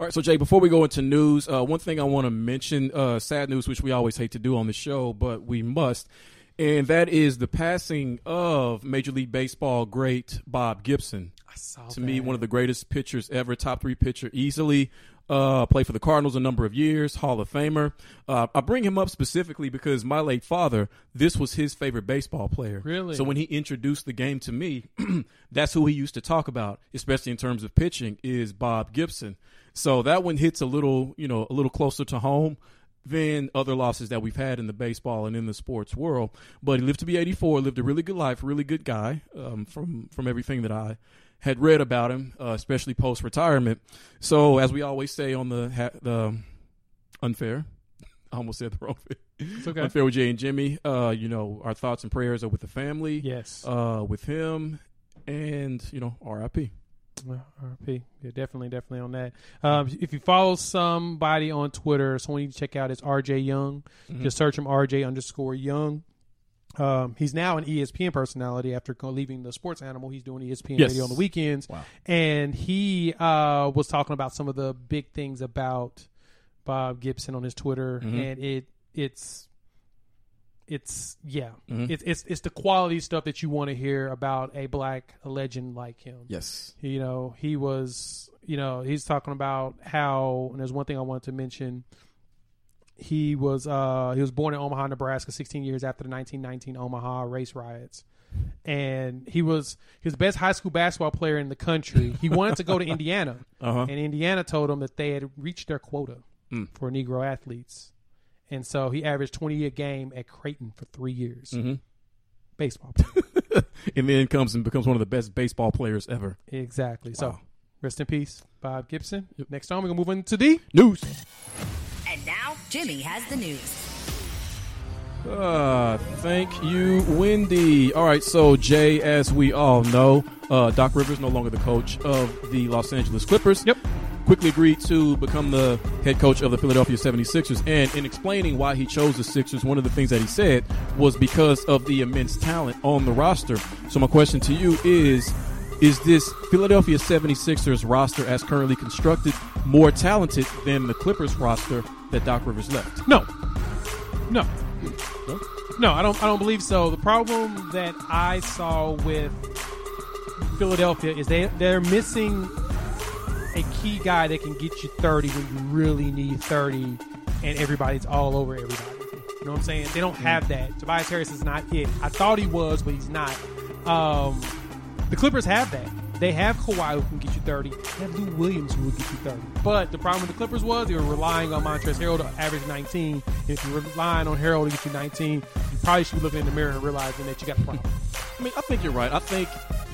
S2: All right, so Jay, before we go into news, uh, one thing I want to mention, uh, sad news, which we always hate to do on the show, but we must, and that is the passing of Major League Baseball great Bob Gibson.
S1: I saw
S2: to me, one of the greatest pitchers ever, top three pitcher easily. Uh, played for the Cardinals a number of years, Hall of Famer. Uh, I bring him up specifically because my late father, this was his favorite baseball player.
S1: Really?
S2: So when he introduced the game to me, [CLEARS THROAT] that's who he used to talk about, especially in terms of pitching, is Bob Gibson. So that one hits a little, you know, a little closer to home than other losses that we've had in the baseball and in the sports world. But he lived to be 84, lived a really good life, really good guy um, from from everything that I had read about him, uh, especially post retirement. So, as we always say on the ha- the unfair, I almost said the wrong thing.
S1: It's okay.
S2: Unfair with Jay and Jimmy. Uh, you know, our thoughts and prayers are with the family.
S1: Yes.
S2: Uh, with him, and you know, R.I.P.
S1: Well, RP. Yeah, definitely, definitely on that. Um, if you follow somebody on Twitter, someone you need to check out is RJ Young. Just search him RJ underscore Young. Um, he's now an ESPN personality after leaving the sports animal. He's doing ESPN
S2: Yes.
S1: radio on the weekends.
S2: Wow.
S1: And he uh, was talking about some of the big things about Bob Gibson on his Twitter,
S2: Mm-hmm.
S1: and it it's it's yeah,
S2: Mhm.
S1: it's it's it's the quality stuff that you want to hear about a black a legend like him
S2: Yes.
S1: you know he was you know he's talking about how and there's one thing i wanted to mention he was uh he was born in omaha nebraska 16 years after the 1919 omaha race riots. And he was his best high school basketball player in the country. He [LAUGHS] wanted to go to indiana.
S2: Uh-huh.
S1: and indiana told him that they had reached their quota
S2: Mm.
S1: for negro athletes. And so he averaged 20 a game at creighton for three years.
S2: Hmm
S1: baseball. [LAUGHS]
S2: And then comes and becomes one of the best baseball players ever.
S1: exactly. So rest in peace bob gibson. Next time we're gonna move into the
S2: News.
S4: And now Jimmy has the news.
S2: Uh, thank you, Wendy. All right, so Jay, as we all know, uh, Doc Rivers no longer the coach of the Los Angeles Clippers.
S1: Yep.
S2: Quickly agreed to become the head coach of the Philadelphia 76ers. And in explaining why he chose the Sixers, one of the things that he said was because of the immense talent on the roster. So my question to you is, is this Philadelphia 76ers roster as currently constructed more talented than the Clippers roster that Doc Rivers left?
S1: No, no,
S2: No?
S1: no. I don't. I don't believe so. The problem that I saw with Philadelphia is they they're missing a key guy that can get you thirty when you really need thirty, and everybody's all over everybody. You know what I'm saying? They don't have that. Tobias Harris is not it. I thought he was, but he's not. Um, the Clippers have that. They have Kawhi who can get you 30. They have Lou Williams who will get you 30. But the problem with the Clippers was they were relying on Montrezl Harrell to average 19. And if you're relying on Harrell to get you 19, you probably should be looking in the mirror and realizing that you got a problem.
S2: I mean, I think you're right. I think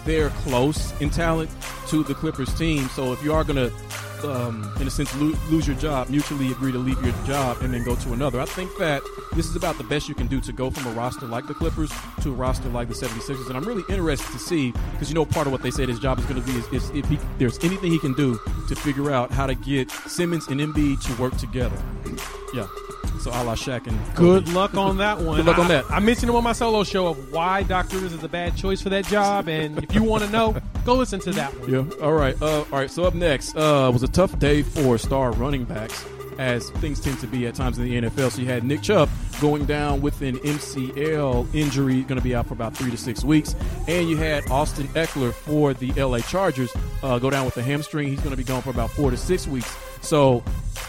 S2: they're close in talent to the Clippers team. So if you are going to, um, in a sense, lo- lose your job, mutually agree to leave your job and then go to another, I think that this is about the best you can do to go from a roster like the Clippers to a roster like the 76ers. And I'm really interested to see, because you know, part of what they said his job is going to be is, is if he, there's anything he can do to figure out how to get Simmons and Embiid to work together. Yeah. So a la Shaq and
S1: Good luck on that one.
S2: Good luck on that.
S1: I, mentioned him on my solo show of why Doc Rivers is a bad choice for that job. And if you want to know, go listen to that one.
S2: Yeah. All right. Uh, all right. So up next uh, was a tough day for star running backs, as things tend to be at times in the NFL. So you had Nick Chubb going down with an MCL injury, going to be out for about three to six weeks, and you had Austin Ekeler for the LA Chargers uh, go down with a hamstring. He's going to be gone for about four to six weeks. So,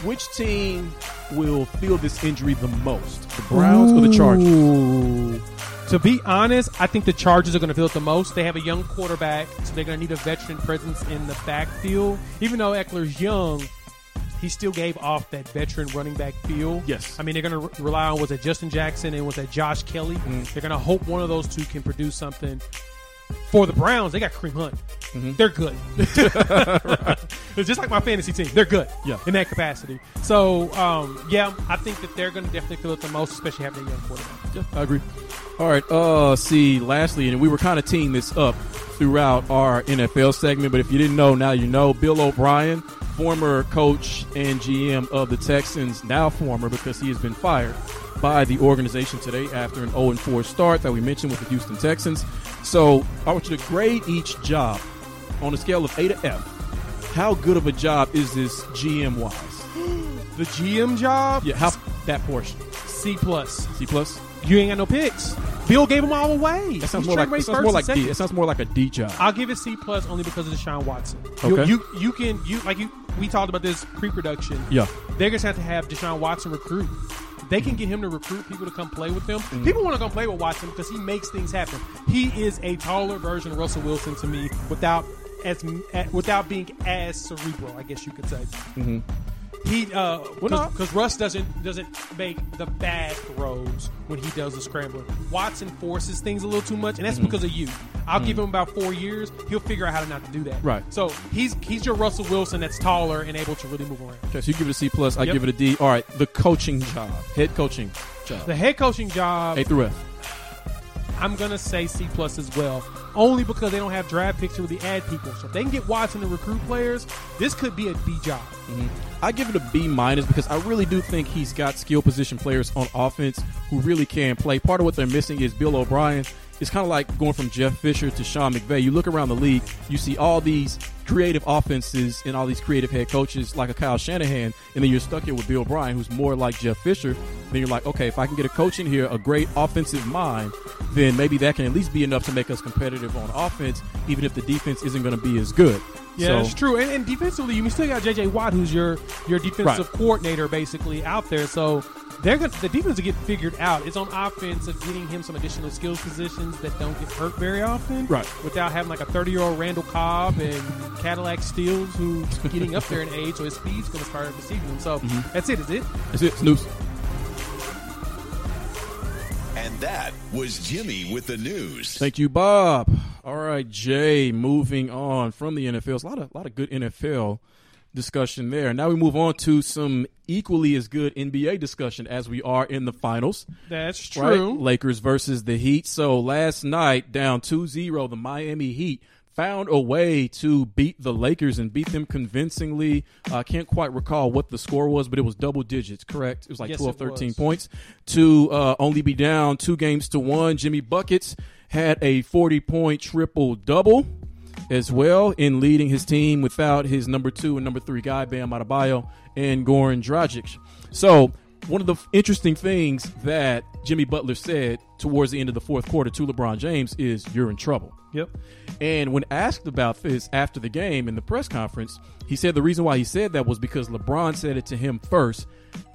S2: which team will feel this injury the most, the Browns or the Chargers?
S1: To be honest, I think the Chargers are going to feel it the most. They have a young quarterback, so they're going to need a veteran presence in the backfield. Even though Ekeler's young, he still gave off that veteran running back feel.
S2: Yes.
S1: I mean, they're going to rely on was it Justin Jackson and was that Josh Kelley?
S2: Mm.
S1: They're going to hope one of those two can produce something. For the Browns, they got Kareem Hunt.
S2: Mm-hmm.
S1: They're good. [LAUGHS] [LAUGHS] It's just like my fantasy team. They're good
S2: Yeah.
S1: in that capacity. So, um, yeah, I think that they're going to definitely feel it the most, especially having a young quarterback.
S2: Yeah, I agree. All right. Uh, see, lastly, and we were kind of teeing this up throughout our NFL segment, but if you didn't know, now you know. Bill O'Brien, former coach and GM of the Texans, now former because he has been fired by the organization today after an 0 4 start that we mentioned with the Houston Texans. So I want you to grade each job on a scale of A to F. How good of a job is this GM wise? [GASPS]
S1: The GM job,
S2: Yeah, how that portion?
S1: C plus.
S2: C plus.
S1: You ain't got no picks. Bill gave them all away.
S2: That sounds more like that sounds more like D. It sounds more like a D job.
S1: I'll give it C plus only because of Deshaun Watson. You,
S2: Okay.
S1: you you can you like you we talked about this pre-production.
S2: Yeah.
S1: They're gonna have to have Deshaun Watson recruit. They can get him to recruit people to come play with them.
S2: Mm-hmm.
S1: People want to come play with Watson because he makes things happen. He is a taller version of Russell Wilson to me, without as without being as cerebral. I guess you could say. He uh
S2: Well, no.
S1: because Russ doesn't doesn't make the bad throws when he does the scrambler. Watson forces things a little too much, and that's because of you. I'll give him about four years. He'll figure out how to not to do that.
S2: Right.
S1: So he's he's your Russell Wilson that's taller and able to really move around.
S2: Okay, so you give it a C plus. I
S1: Yep.
S2: give it a D. All right, the coaching job, head coaching job,
S1: The head coaching job,
S2: A through F.
S1: I'm gonna say C plus as well, only because they don't have draft picks to really add people. So if they can get Watson to recruit players, this could be a B job. Mm-hmm.
S2: I give it a B minus because I really do think he's got skill position players on offense who really can play. Part of what they're missing is Bill O'Brien. It's kind of like going from Jeff Fisher to Sean McVay. You look around the league, you see all these creative offenses and all these creative head coaches like a Kyle Shanahan, and then you're stuck here with Bill O'Brien, who's more like Jeff Fisher. Then you're like, okay, if I can get a coach in here, a great offensive mind, then maybe that can at least be enough to make us competitive on offense, even if the defense isn't going to be as good.
S1: Yeah,
S2: So-
S1: that's true. And, and defensively, you still got J.J. Watt, who's your your defensive coordinator, basically out there. So they're gonna, the defense will get figured out. It's on offense of getting him some additional skills positions that don't get hurt very often,
S2: Right.
S1: Without having like a thirty year old Randall Cobb and Cadillac Steels who's getting up there in age, so his speed's going to start deceiving him. So
S2: Mm-hmm.
S1: that's it. Is it?
S2: That's it, Snoops.
S5: And that was Jimmy with the news.
S2: Thank you, Bob. All right, Jay. Moving on from the NFL, There's a lot of lot of good NFL discussion there. Now we move on to some equally as good NBA discussion as we are in the finals.
S1: That's
S2: Right?
S1: true.
S2: Lakers versus the Heat. So last night, down 2-0, the Miami Heat found a way to beat the Lakers and beat them convincingly. I can't quite recall what the score was, but it was double digits, correct? It was like
S1: Yes,
S2: 12, 13
S1: was.
S2: points to uh, only be down two games to one. Jimmy Buckets had a 40 point triple double as well in leading his team without his number two and number three guy, Bam Adebayo and Goran Dragic. So one of the interesting things that Jimmy Butler said towards the end of the fourth quarter to LeBron James is, "You're in trouble."
S1: Yep.
S2: And when asked about this after the game in the press conference, he said the reason why he said that was because LeBron said it to him first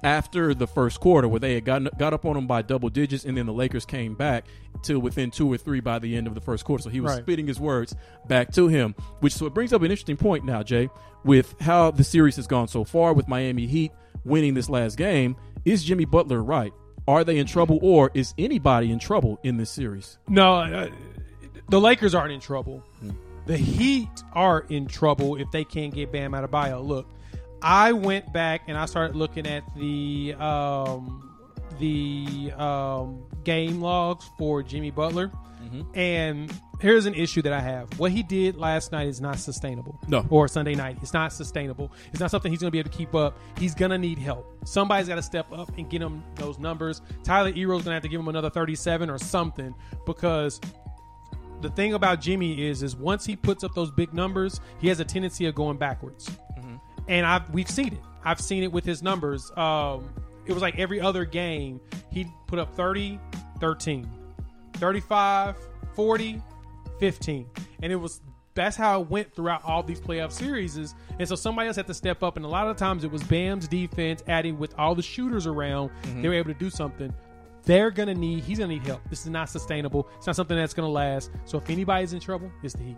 S2: after the first quarter, where they had gotten, got up on him by double digits, and then the Lakers came back to within two or three by the end of the first quarter. So he was
S1: Right.
S2: spitting his words back to him, which so it brings up an interesting point now, Jay, with how the series has gone so far with Miami Heat winning this last game. Is Jimmy Butler right? Are they in trouble, or is anybody in trouble in this series?
S1: No, uh, the Lakers aren't in trouble. The Heat are in trouble if they can't get Bam Adebayo. Look, I went back and I started looking at the um, the um, game logs for Jimmy Butler, and here's an issue that I have. What he did last night is not sustainable.
S2: No.
S1: or Sunday night, it's not sustainable. It's not something he's going to be able to keep up. He's going to need help. Somebody's got to step up and get him those numbers. Tyler Herro's going to have to give him another 37 or something because the thing about Jimmy is is once he puts up those big numbers, he has a tendency of going backwards. And I've we've seen it. I've seen it with his numbers. Um, it was like every other game, he'd put up 30, 13, 35, 40, 15. And it was that's how it went throughout all these playoff series. And so somebody else had to step up, and a lot of times it was Bam's defense adding with all the shooters around. They were able to do something. They're gonna need. He's gonna need help. This is not sustainable. It's not something that's gonna last. So if anybody's in trouble, it's the Heat.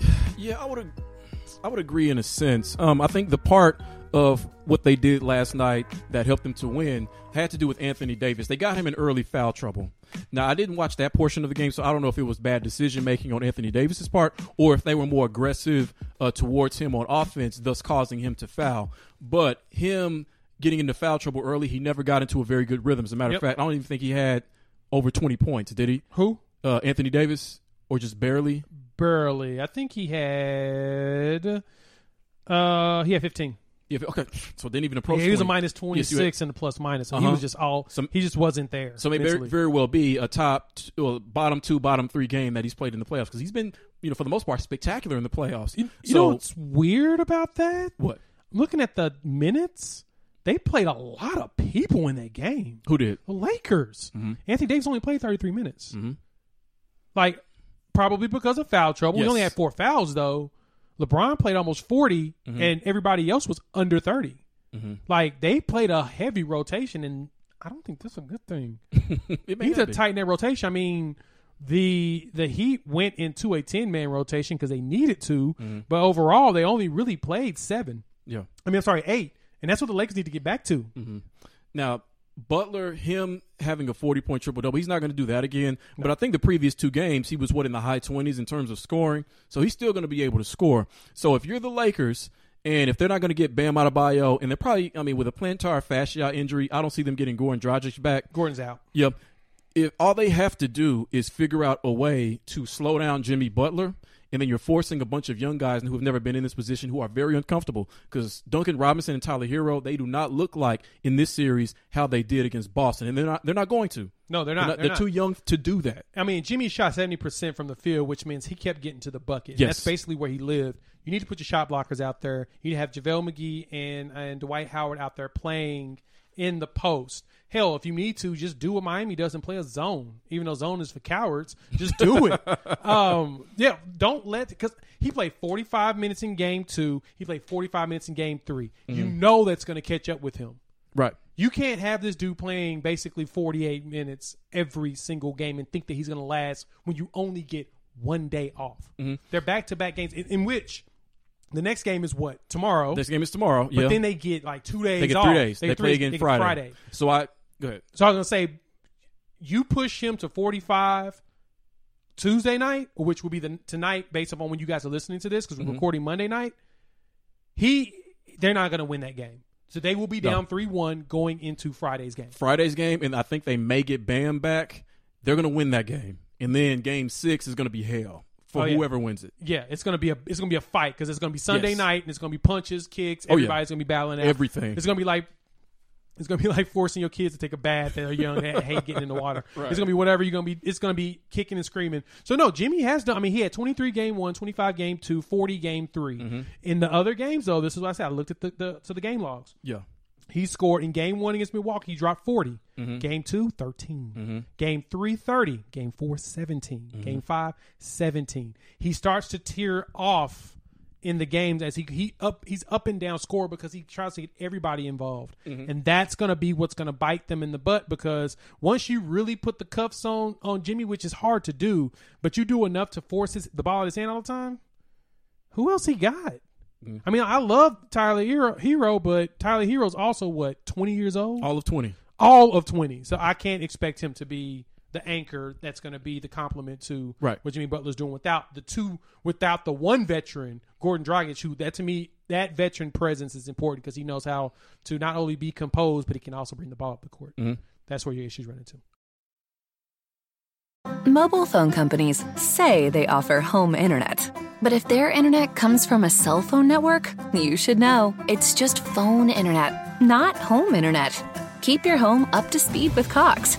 S1: [SIGHS]
S2: Yeah, I would. I would agree in a sense. Um, I think the part of what they did last night that helped them to win had to do with Anthony Davis. They got him in early foul trouble. Now, I didn't watch that portion of the game, so I don't know if it was bad decision making on Anthony Davis's part or if they were more aggressive uh, towards him on offense, thus causing him to foul. But him getting into foul trouble early, he never got into a very good rhythm. As a matter
S1: Yep.
S2: of fact, I don't even think he had over 20 points, did he?
S1: Who?
S2: Uh, Anthony Davis, or just barely?
S1: Barely. I think he had. Uh, he had 15.
S2: Yeah, okay. So didn't even approach.
S1: Yeah, he was a
S2: 20.
S1: minus
S2: Yes, you
S1: 26 and a plus minus. So he
S2: Uh-huh.
S1: was just all.
S2: Some-
S1: he just wasn't there.
S2: So may very, very well be a top, t- well, bottom two, bottom three game that he's played in the playoffs because he's been, you know, for the most part, spectacular in the playoffs.
S1: You, you
S2: so
S1: know what's weird about that?
S2: what?
S1: Looking at the minutes, they played a lot of people in that game.
S2: Who did?
S1: The Lakers.
S2: Mm-hmm.
S1: Anthony Davis only played 33 minutes. Like, probably because of foul trouble.
S2: Yes.
S1: He only had four fouls, though. LeBron played almost 40,
S2: Mm-hmm.
S1: and everybody else was under 30. Like, they played a heavy rotation, and I don't think that's a good thing. [LAUGHS]
S2: It may
S1: You need
S2: not
S1: to tighten that rotation. I mean, the the Heat went into a 10 man rotation because they needed to,
S2: Mm-hmm.
S1: but overall, they only really played seven.
S2: Yeah.
S1: I mean, I'm sorry, eight. And that's what the Lakers need to get back to.
S2: Mm-hmm. Now, Butler, him having a 40 point triple double, he's not going to do that again. But I think the previous two games, he was what in the high 20s in terms of scoring. So he's still going to be able to score. So if you're the Lakers, and if they're not going to get Bam Adebayo, and they're probably, I mean, with a plantar fascia injury, I don't see them getting Goran Dragic back.
S1: Gordon's out.
S2: Yep. If all they have to do is figure out a way to slow down Jimmy Butler, and then you're forcing a bunch of young guys who have never been in this position who are very uncomfortable because Duncan Robinson and Tyler Herro they do not look like in this series how they did against Boston, and they're not they're not going to.
S1: No, they're
S2: They're,
S1: not.
S2: not-
S1: They're
S2: they're
S1: not.
S2: too young to do that.
S1: I mean, Jimmy shot seventy percent from the field, which means he kept getting to the bucket.
S2: Yes.
S1: That's basically where he lived. You need to put your shot blockers out there. You need to have JaVale McGee and and Dwight Howard out there playing in the post. Hell, if you need to, just do what Miami does and play a zone. Even though zone is for cowards, just do it. [LAUGHS] um, yeah, don't let because he played forty five minutes in game two. He played forty five minutes in game 3 You know that's going to catch up with him.
S2: Right.
S1: You can't have this dude playing basically 48 minutes every single game and think that he's going to last when you only get one day off.
S2: Mm-hmm.
S1: They're back to back games in, in which the next game is what? Tomorrow.
S2: This game is tomorrow.
S1: but
S2: yeah.
S1: then they get like two days
S2: they get
S1: off.
S2: three days. They,
S1: get
S2: play again
S1: they get
S2: Friday. So I go ahead.
S1: So I was going to say, you push him to 45 Tuesday night, which will be the tonight based upon when you guys are listening to this because we're
S2: Mm-hmm.
S1: recording Monday night. He, they're not going to win that game. So they will be down 3 1 going into Friday's game.
S2: Friday's game, and I think they may get Bam back. They're going to win that game, and then Game Six is going to be hell for
S1: Oh, yeah.
S2: whoever wins it.
S1: Yeah, it's gonna be a it's gonna be a fight because it's gonna be Sunday
S2: Yes.
S1: night and it's gonna be punches, kicks.
S2: Oh, yeah.
S1: Everybody's gonna be battling out.
S2: Everything.
S1: It's gonna be like it's gonna be like forcing your kids to take a bath. They're young, they hate getting in the water. [LAUGHS] It's gonna be whatever you're gonna be. It's gonna be kicking and screaming. So no, Jimmy has done. I mean, he had 23 game one, 25 game two, 40 game 3
S2: Mm-hmm.
S1: In the other games, though, this is what I said. I looked at the, the to the game logs.
S2: Yeah.
S1: He scored in game one against Milwaukee, he dropped 40.
S2: Mm-hmm.
S1: Game two, 13. Game three, 30. Game four, 17.
S2: Mm-hmm.
S1: Game five, 17. He starts to tear off in the games as he, he up he's up and down score because he tries to get everybody involved.
S2: Mm-hmm.
S1: And that's gonna be what's gonna bite them in the butt because once you really put the cuffs on on Jimmy, which is hard to do, but you do enough to force his, the ball in his hand all the time, who else he got?
S2: Mm-hmm.
S1: I mean, I love Tyler Herro, Herro, but Tyler Herro's also what twenty years old,
S2: All of twenty.
S1: all of twenty. So I can't expect him to be the anchor that's going to be the complement to
S2: Right.
S1: what Jimmy Butler's doing without the two, without the one veteran, Gordon Dragic, who that to me that veteran presence is important because he knows how to not only be composed but he can also bring the ball up the court. Mm-hmm. That's where your issues run into.
S3: Mobile phone companies say they offer home internet. But if their internet comes from a cell phone network, you should know. It's just phone internet, not home internet. Keep your home up to speed with Cox.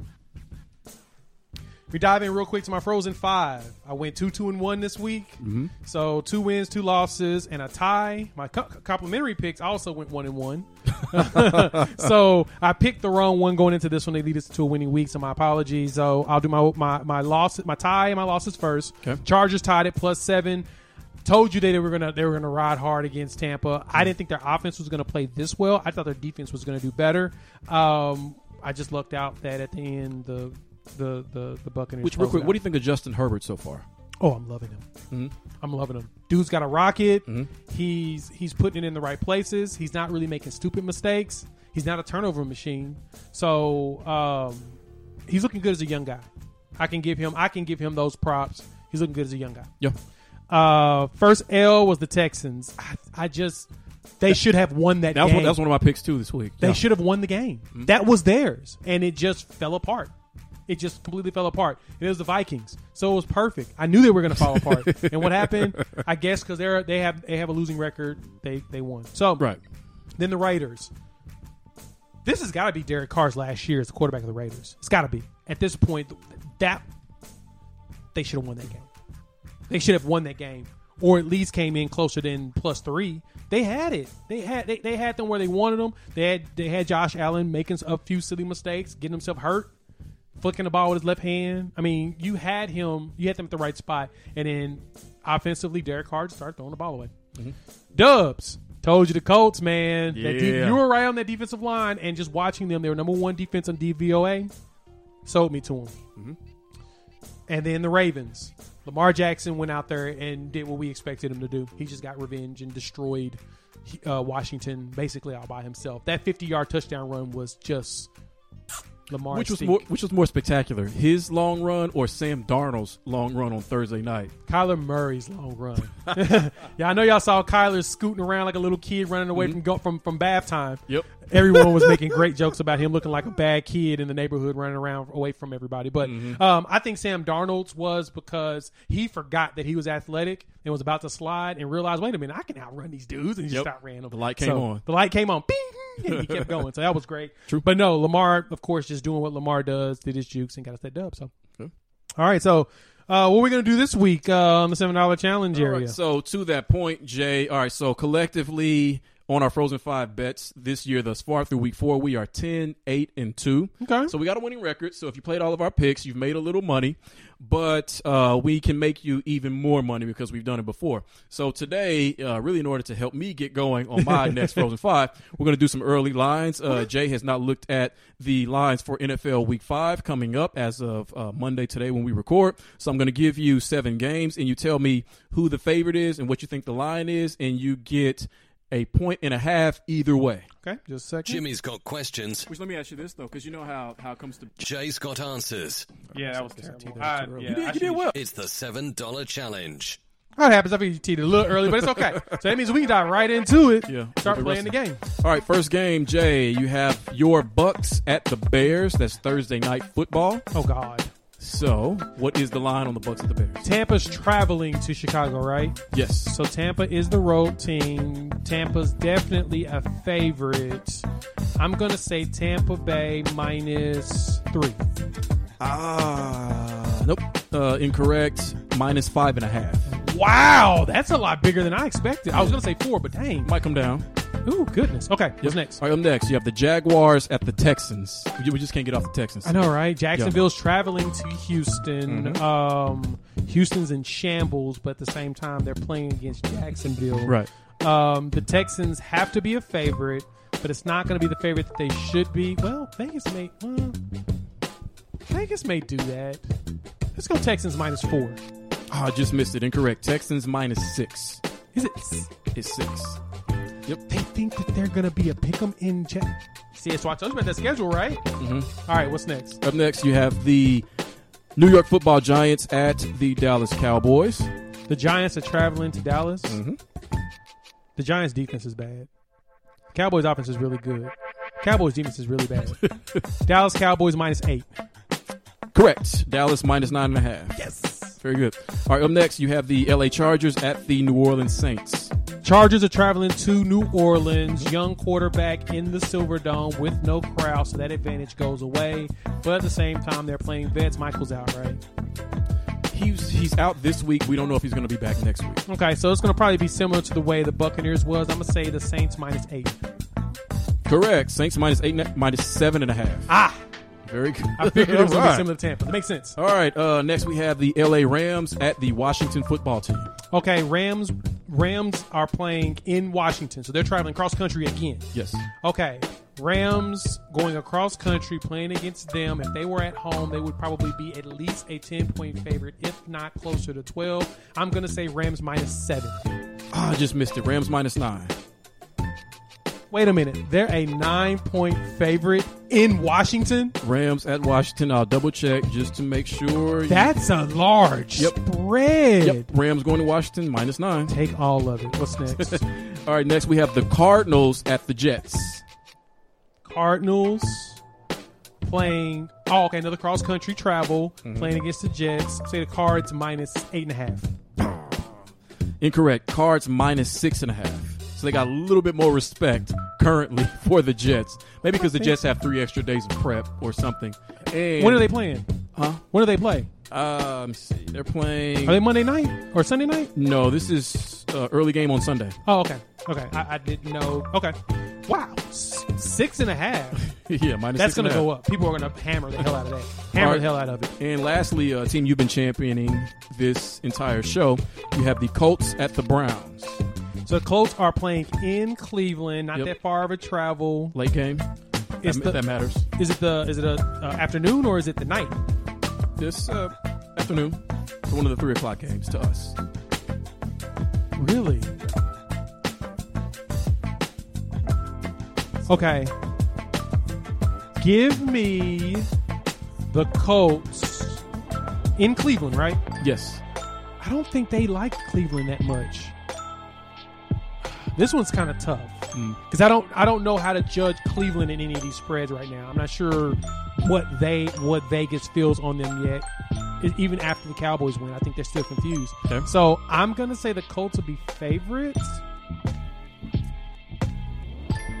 S1: we dive in real quick to my Frozen Five. I went two, two, and one this week. Mm-hmm. So two wins, two losses, and a tie. My co- complimentary picks also went one and one. [LAUGHS] so I picked the wrong one going into this one. They lead us to a winning week. So my apologies. So I'll do my my my loss, my tie, and my losses first.
S2: Okay.
S1: Chargers tied at plus seven. Told you they were gonna they were gonna ride hard against Tampa. I didn't think their offense was gonna play this well. I thought their defense was gonna do better. Um, I just lucked out that at the end the the the, the Buccaneers.
S2: Which real quick, what do you think of Justin Herbert so far?
S1: Oh, I'm loving him. I'm loving him. Dude's got a rocket.
S2: Mm-hmm.
S1: He's he's putting it in the right places. He's not really making stupid mistakes. He's not a turnover machine. So um, he's looking good as a young guy. I can give him I can give him those props. He's looking good as a young guy.
S2: Yeah.
S1: Uh, first L was the Texans. I, I just they should have won that,
S2: That was, one, that was one of my picks too this week.
S1: They
S2: Yeah.
S1: should have won the game. That was theirs, and it just fell apart. It just completely fell apart. And it was the Vikings, so it was perfect. I knew they were going to fall apart. [LAUGHS] and what happened? I guess because they're they have they have a losing record, they they won. So
S2: Right.
S1: then the Raiders. This has got to be Derek Carr's last year as the quarterback of the Raiders. It's got to be at this point. That they should have won that game. They should have won that game, or at least came in closer than plus three. They had it. They had they, they had them where they wanted them. They had they had Josh Allen making a few silly mistakes, getting himself hurt, flicking the ball with his left hand. I mean, you had him. You had them at the right spot, and then offensively, Derek just started throwing the ball away. Dubs. Told you the Colts, man. That de-
S2: Yeah.
S1: you were right on that defensive line, and just watching them, they were number one defense on DVOA. Sold me to them.
S2: Mm-hmm.
S1: And then the Ravens. Lamar Jackson went out there and did what we expected him to do. He just got revenge and destroyed uh, Washington basically all by himself. That 50 yard touchdown run was just Lamar.
S2: Which was more which was more spectacular, his long run or Sam Darnold's long run on Thursday night?
S1: Kyler Murray's long run. [LAUGHS] [LAUGHS] yeah, I know y'all saw Kyler scooting around like a little kid running away from go- from from bath time.
S2: Mm-hmm. Yep.
S1: Everyone was making [LAUGHS] great jokes about him looking like a bad kid in the neighborhood running around away from everybody. But
S2: Mm-hmm.
S1: um, I think Sam Darnold's was because he forgot that he was athletic and was about to slide and realized, wait a minute, I can outrun these dudes and he just
S2: Yep.
S1: outran them.
S2: The light came
S1: So,
S2: on.
S1: The light came on. Bing! [LAUGHS] And he kept [LAUGHS] going. So that was great. True. But no, Lamar, of course, just doing what Lamar does, did his jukes and got us that dub. So
S2: Okay.
S1: all right, so uh, what are we gonna do this week uh, on the seven dollar challenge
S2: All
S1: area?
S2: right, so to that point, Jay. All right, so collectively on our Frozen Five bets this year thus far through week four, we are 10, 8, and 2.
S1: Okay.
S2: So we got a winning record. So if you played all of our picks, you've made a little money, but uh, we can make you even more money because we've done it before. So today, uh, really in order to help me get going on my [LAUGHS] next Frozen Five, we're going to do some early lines. Uh, Jay has not looked at the lines for NFL Week Five coming up as of uh, Monday today when we record. So I'm going to give you seven games, and you tell me who the favorite is and what you think the line is, and you get a point and a half either way.
S1: okay, just a second.
S6: Jimmy's got questions.
S2: Which let me ask you this though, because you know how how it comes to
S6: Jay's got answers.
S1: Yeah, that was terrible.
S2: I- you did you did well.
S6: It's the $7 challenge.
S1: What happens? I think you teed it a little early, but it's okay. [LAUGHS] so that means we can dive right into it.
S2: Yeah.
S1: start
S2: We'll be
S1: playing the game.
S2: All right, first game, Jay. You have your Bucs at the Bears. That's Thursday night football.
S1: Oh God,
S2: So, what is the line on the Bucs at the Bears?
S1: Tampa's traveling to Chicago, right?
S2: Yes.
S1: So Tampa is the road team. Tampa's definitely a favorite. I'm gonna say Tampa Bay minus three.
S2: Ah, nope. Uh, incorrect. Minus five and a half.
S1: Wow, that's a lot bigger than I expected. I was gonna say four, but dang.
S2: Might come down.
S1: Ooh, goodness. Okay, what's next?
S2: All right, up next, you have the Jaguars at the Texans. We just can't get off the Texans.
S1: I know, right? Jacksonville's traveling to Houston.
S2: Mm-hmm.
S1: Um, Houston's in shambles, but at the same time, they're playing against Jacksonville.
S2: Right.
S1: Um, the Texans have to be a favorite, but it's not going to be the favorite that they should be. Well, Vegas may. Well, Vegas may do that. Let's go Texans minus four.
S2: Oh, I just missed it. Incorrect. Texans minus six.
S1: Is it?
S2: It's six.
S1: They think that they're going to be a pick'em in. Ja- See, so I told you about that schedule, right? Mm-hmm. All right, what's next?
S2: Up next, you have the New York Football Giants at the Dallas Cowboys.
S1: The Giants are traveling to Dallas.
S2: Mm-hmm.
S1: The Giants' defense is bad. Cowboys' offense is really good. Cowboys' defense is really bad. [LAUGHS] Dallas Cowboys minus eight.
S2: Correct. Dallas minus nine and a half. Yes. Very good. All right, up next, you have the LA Chargers at the New Orleans Saints.
S1: Chargers are traveling to New Orleans. Young quarterback in the Silver Dome with no crowd, so that advantage goes away. But at the same time, they're playing vets. Michael's out, right?
S2: He's he's out this week. We don't know if he's going to be back next week.
S1: Okay, so it's going to probably be similar to the way the Buccaneers was. I'm going to say the Saints minus eight.
S2: Correct. Saints minus eight, minus seven and a half.
S1: Ah,
S2: Very good.
S1: I figured it was going to be similar to Tampa. That makes sense.
S2: All right. Uh, next, we have the LA Rams at the Washington football team.
S1: Okay, Rams Rams are playing in Washington, so they're traveling cross country again.
S2: Yes.
S1: Okay, Rams going across country playing against them. If they were at home, they would probably be at least a 10 point favorite, if not closer to 12. I'm going to say Rams minus seven.
S2: Ah, I just missed it. Rams minus nine.
S1: Wait a minute. They're a nine point favorite in Washington?
S2: Rams at Washington. I'll double check just to make sure.
S1: That's a large
S2: Yep.
S1: spread.
S2: Yep. Rams going to Washington minus nine.
S1: Take all of it. What's next? [LAUGHS]
S2: All right. Next, we have the Cardinals at the Jets.
S1: Cardinals playing. Oh, okay. Another cross country travel
S2: Mm-hmm.
S1: playing against the Jets. Say the Cards minus eight and a half.
S2: Incorrect. Cards minus six and a half. So they got a little bit more respect currently [LAUGHS] for the Jets. Maybe because the Jets have three extra days of prep or something. And,
S1: When are they playing?
S2: Huh?
S1: When do they play?
S2: Uh, me see. They're playing.
S1: Are they Monday night or Sunday night?
S2: no, this is uh, early game on Sunday.
S1: Oh, okay. Okay. I, I didn't know. Okay. Wow, s- six and a half. [LAUGHS]
S2: yeah, minus
S1: That's
S2: six and
S1: going to
S2: a
S1: go up. People are going to hammer the hell out of that. Hammer the hell out of it.
S2: And lastly, a team you've been championing this entire show, you have the Colts at the Browns.
S1: So the Colts are playing in Cleveland, not
S2: Yep.
S1: that far of a travel.
S2: Late game.
S1: It's
S2: that,
S1: the-
S2: that matters.
S1: Is it the is it a uh, afternoon or is it the night?
S2: This uh, afternoon, it's one of the three o'clock games to us.
S1: Really? Okay. Give me the Colts in Cleveland, right?
S2: Yes.
S1: I don't think they like Cleveland that much. This one's kind of tough because I don't I don't know how to judge Cleveland in any of these spreads right now. I'm not sure what they what Vegas feels on them yet. Even after the Cowboys win, I think they're still confused.
S2: Okay.
S1: So I'm gonna say the Colts will be favorites.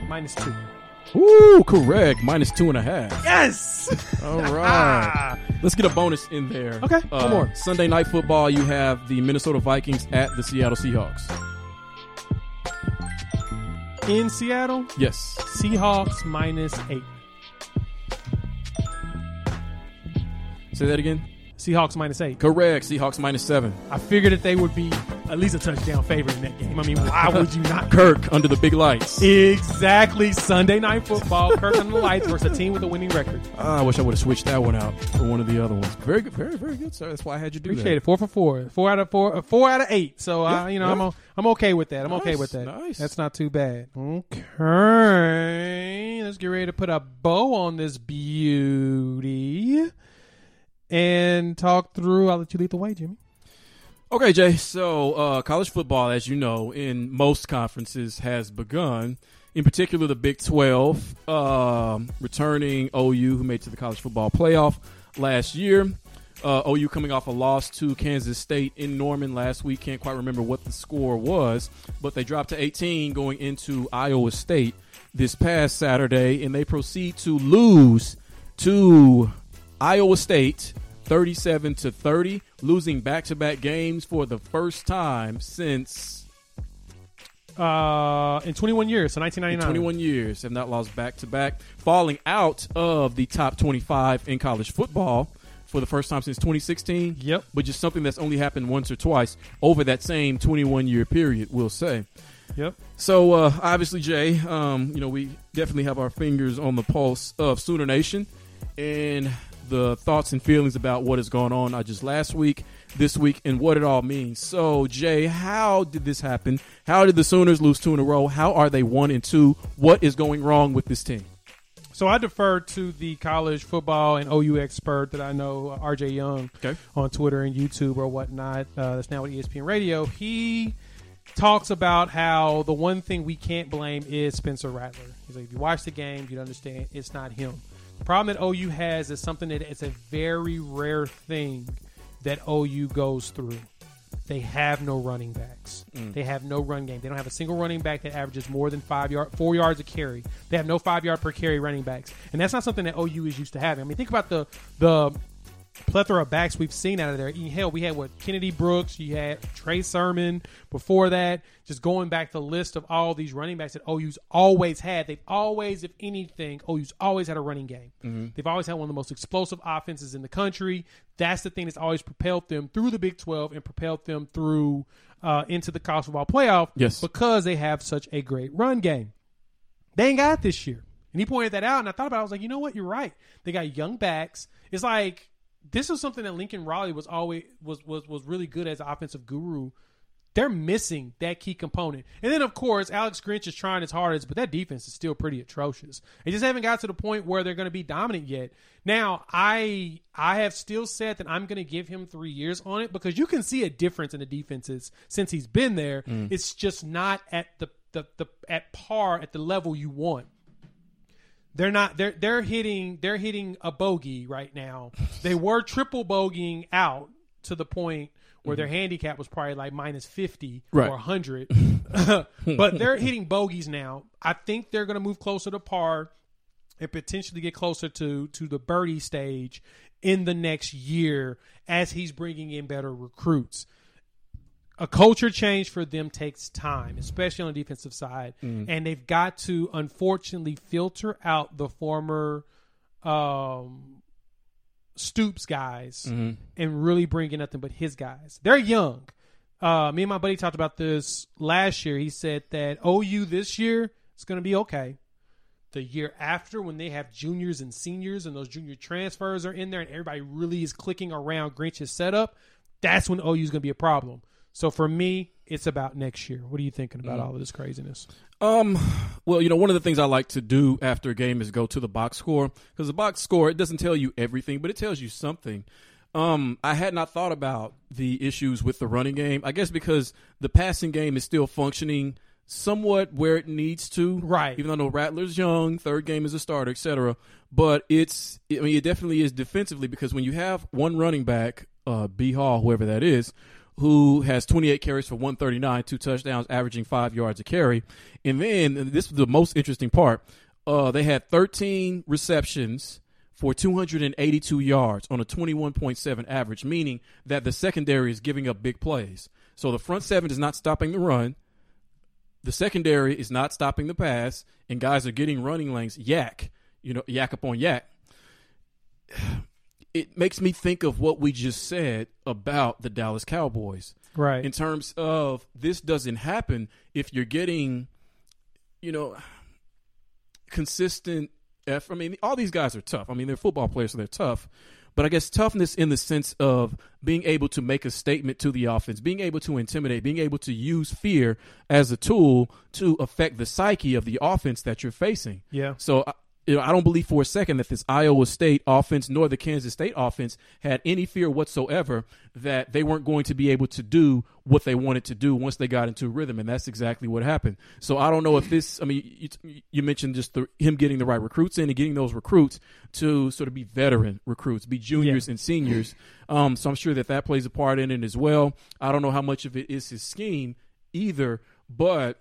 S1: Minus two.
S2: Ooh, correct. Minus two and a half.
S1: Yes. [LAUGHS]
S2: All [LAUGHS] right. Let's get a bonus in there.
S1: Okay,
S2: Uh,
S1: one more.
S2: Sunday night football, you have the Minnesota Vikings at the Seattle Seahawks.
S1: In Seattle,
S2: Yes.
S1: Seahawks minus eight.
S2: Say that again.
S1: Seahawks minus eight.
S2: Correct. Seahawks minus seven.
S1: I figured that they would be at least a touchdown favorite in that game. I mean, [LAUGHS] why would you not?
S2: Kirk under the big lights.
S1: Exactly. Sunday night football. [LAUGHS] Kirk under the lights versus a team with a winning record.
S2: Ah, I wish I would have switched that one out for one of the other ones. Very good. Very, very good, sir. That's why I had you do
S1: Appreciate
S2: that.
S1: it. Four for four. Four out of four. uh, Four out of eight. So uh, you know,
S2: yeah.
S1: I'm o- I'm okay with that. I'm okay with that.
S2: nice.
S1: That's not too bad. Okay. Let's get ready to put a bow on this beauty and talk through. I'll let you lead the way, Jimmy.
S2: Okay, Jay. So, uh, college football, as you know, in most conferences has begun. In particular, the Big 12, um, returning OU, who made to the college football playoff last year. Uh, OU coming off a loss to Kansas State in Norman last week. Can't quite remember what the score was, but they dropped to 18 going into Iowa State this past Saturday, and they proceed to lose to Iowa State 37 to 30, losing back-to-back games for the first time since
S1: Uh, in 21 years, so
S2: in
S1: 1999.
S2: 21 years have not lost back-to-back, falling out of the top 25 in college football for the first time since 2016.
S1: Yep.
S2: But just something that's only happened once or twice over that same 21-year period, we'll say.
S1: Yep.
S2: So uh, obviously, Jay, um, you know, we definitely have our fingers on the pulse of Sooner Nation and the thoughts and feelings about what has gone on not just last week, this week, and what it all means. So, Jay, how did this happen? How did the Sooners lose two in a row? How are they one and two? What is going wrong with this team?
S1: So I defer to the college football and OU expert that I know, uh, RJ Young,
S2: Okay.
S1: on Twitter and YouTube or whatnot. Uh, that's now with ESPN Radio. He talks about how the one thing we can't blame is Spencer Rattler. He's like, if you watch the game, you'd understand it's not him. The problem that OU has is something that it's a very rare thing that OU goes through. They have no running backs. Mm. They have no run game. They don't have a single running back that averages more than five yard, four yards a carry. They have no five yard per carry running backs, and that's not something that OU is used to having. I mean, think about the the plethora of backs we've seen out of there. Hell, we had what Kennedy Brooks, you had Trey Sermon before that. Just going back to the list of all these running backs that OU's always had. They've always, if anything, OU's always had a running game. They've always had one of the most explosive offenses in the country. That's the thing that's always propelled them through the Big Twelve and propelled them through uh, into the college football playoff.
S2: Yes.
S1: because they have such a great run game. They ain't got it this year. And he pointed that out, and I thought about it. I was like, you know what? You're right. They got young backs. It's like this is something that Lincoln Riley was always was was was really good as an offensive guru. They're missing that key component. And then of course Alex Grinch is trying his hardest, but that defense is still pretty atrocious. They just haven't got to the point where they're going to be dominant yet. Now, I I have still said that I'm going to give him 3 years on it because you can see a difference in the defenses since he's been there. Mm. It's just not at the the, the at par at the level you want they're not they're they're hitting they're hitting a bogey right now. [LAUGHS] They were triple bogeying out to the point where their mm-hmm. handicap was probably like minus 50
S2: Right.
S1: or 100. [LAUGHS] [LAUGHS] but they're hitting bogeys now. I think they're going to move closer to par and potentially get closer to to the birdie stage in the next year as he's bringing in better recruits. A culture change for them takes time, especially on the defensive side, and they've got to unfortunately filter out the former um, Stoops guys and really bring in nothing but his guys. They're young. Uh, me and my buddy talked about this last year. He said that OU this year is going to be okay. The year after, when they have juniors and seniors and those junior transfers are in there and everybody really is clicking around Grinch's setup, that's when OU is going to be a problem. So for me, it's about next year. What are you thinking about all of this craziness?
S2: Um, well, you know, one of the things I like to do after a game is go to the box score because the box score it doesn't tell you everything, but it tells you something. Um, I had not thought about the issues with the running game. I guess because the passing game is still functioning somewhat where it needs to.
S1: Right.
S2: Even though I know Rattler's young, third game is a starter, etc. But it's, I mean, it definitely is defensively because when you have one running back, uh, B Hall, whoever that is, who has 28 carries for 139, two touchdowns, averaging five yards a carry. And then, this is the most interesting part, uh, they had 13 receptions for 282 yards on a 21.7 average, meaning that the secondary is giving up big plays. So the front seven is not stopping the run. The secondary is not stopping the pass, and guys are getting running lanes. Yak, you know, yak upon yak it makes me think of what we just said about the Dallas Cowboys.
S1: Right.
S2: In terms of this doesn't happen if you're getting, you know, consistent effort. I mean, all these guys are tough. I mean, they're football players, so they're tough. But I guess toughness in the sense of being able to make a statement to the offense, being able to intimidate, being able to use fear as a tool to affect the psyche of the offense that you're facing.
S1: Yeah.
S2: So I- you know, I don't believe for a second that this Iowa State offense nor the Kansas State offense had any fear whatsoever that they weren't going to be able to do what they wanted to do once they got into rhythm, and that's exactly what happened. So I don't know if this. I mean, you, you mentioned just the, him getting the right recruits in and getting those recruits to sort of be veteran recruits, be juniors and seniors. Um, so I'm sure that that plays a part in it as well. I don't know how much of it is his scheme either, but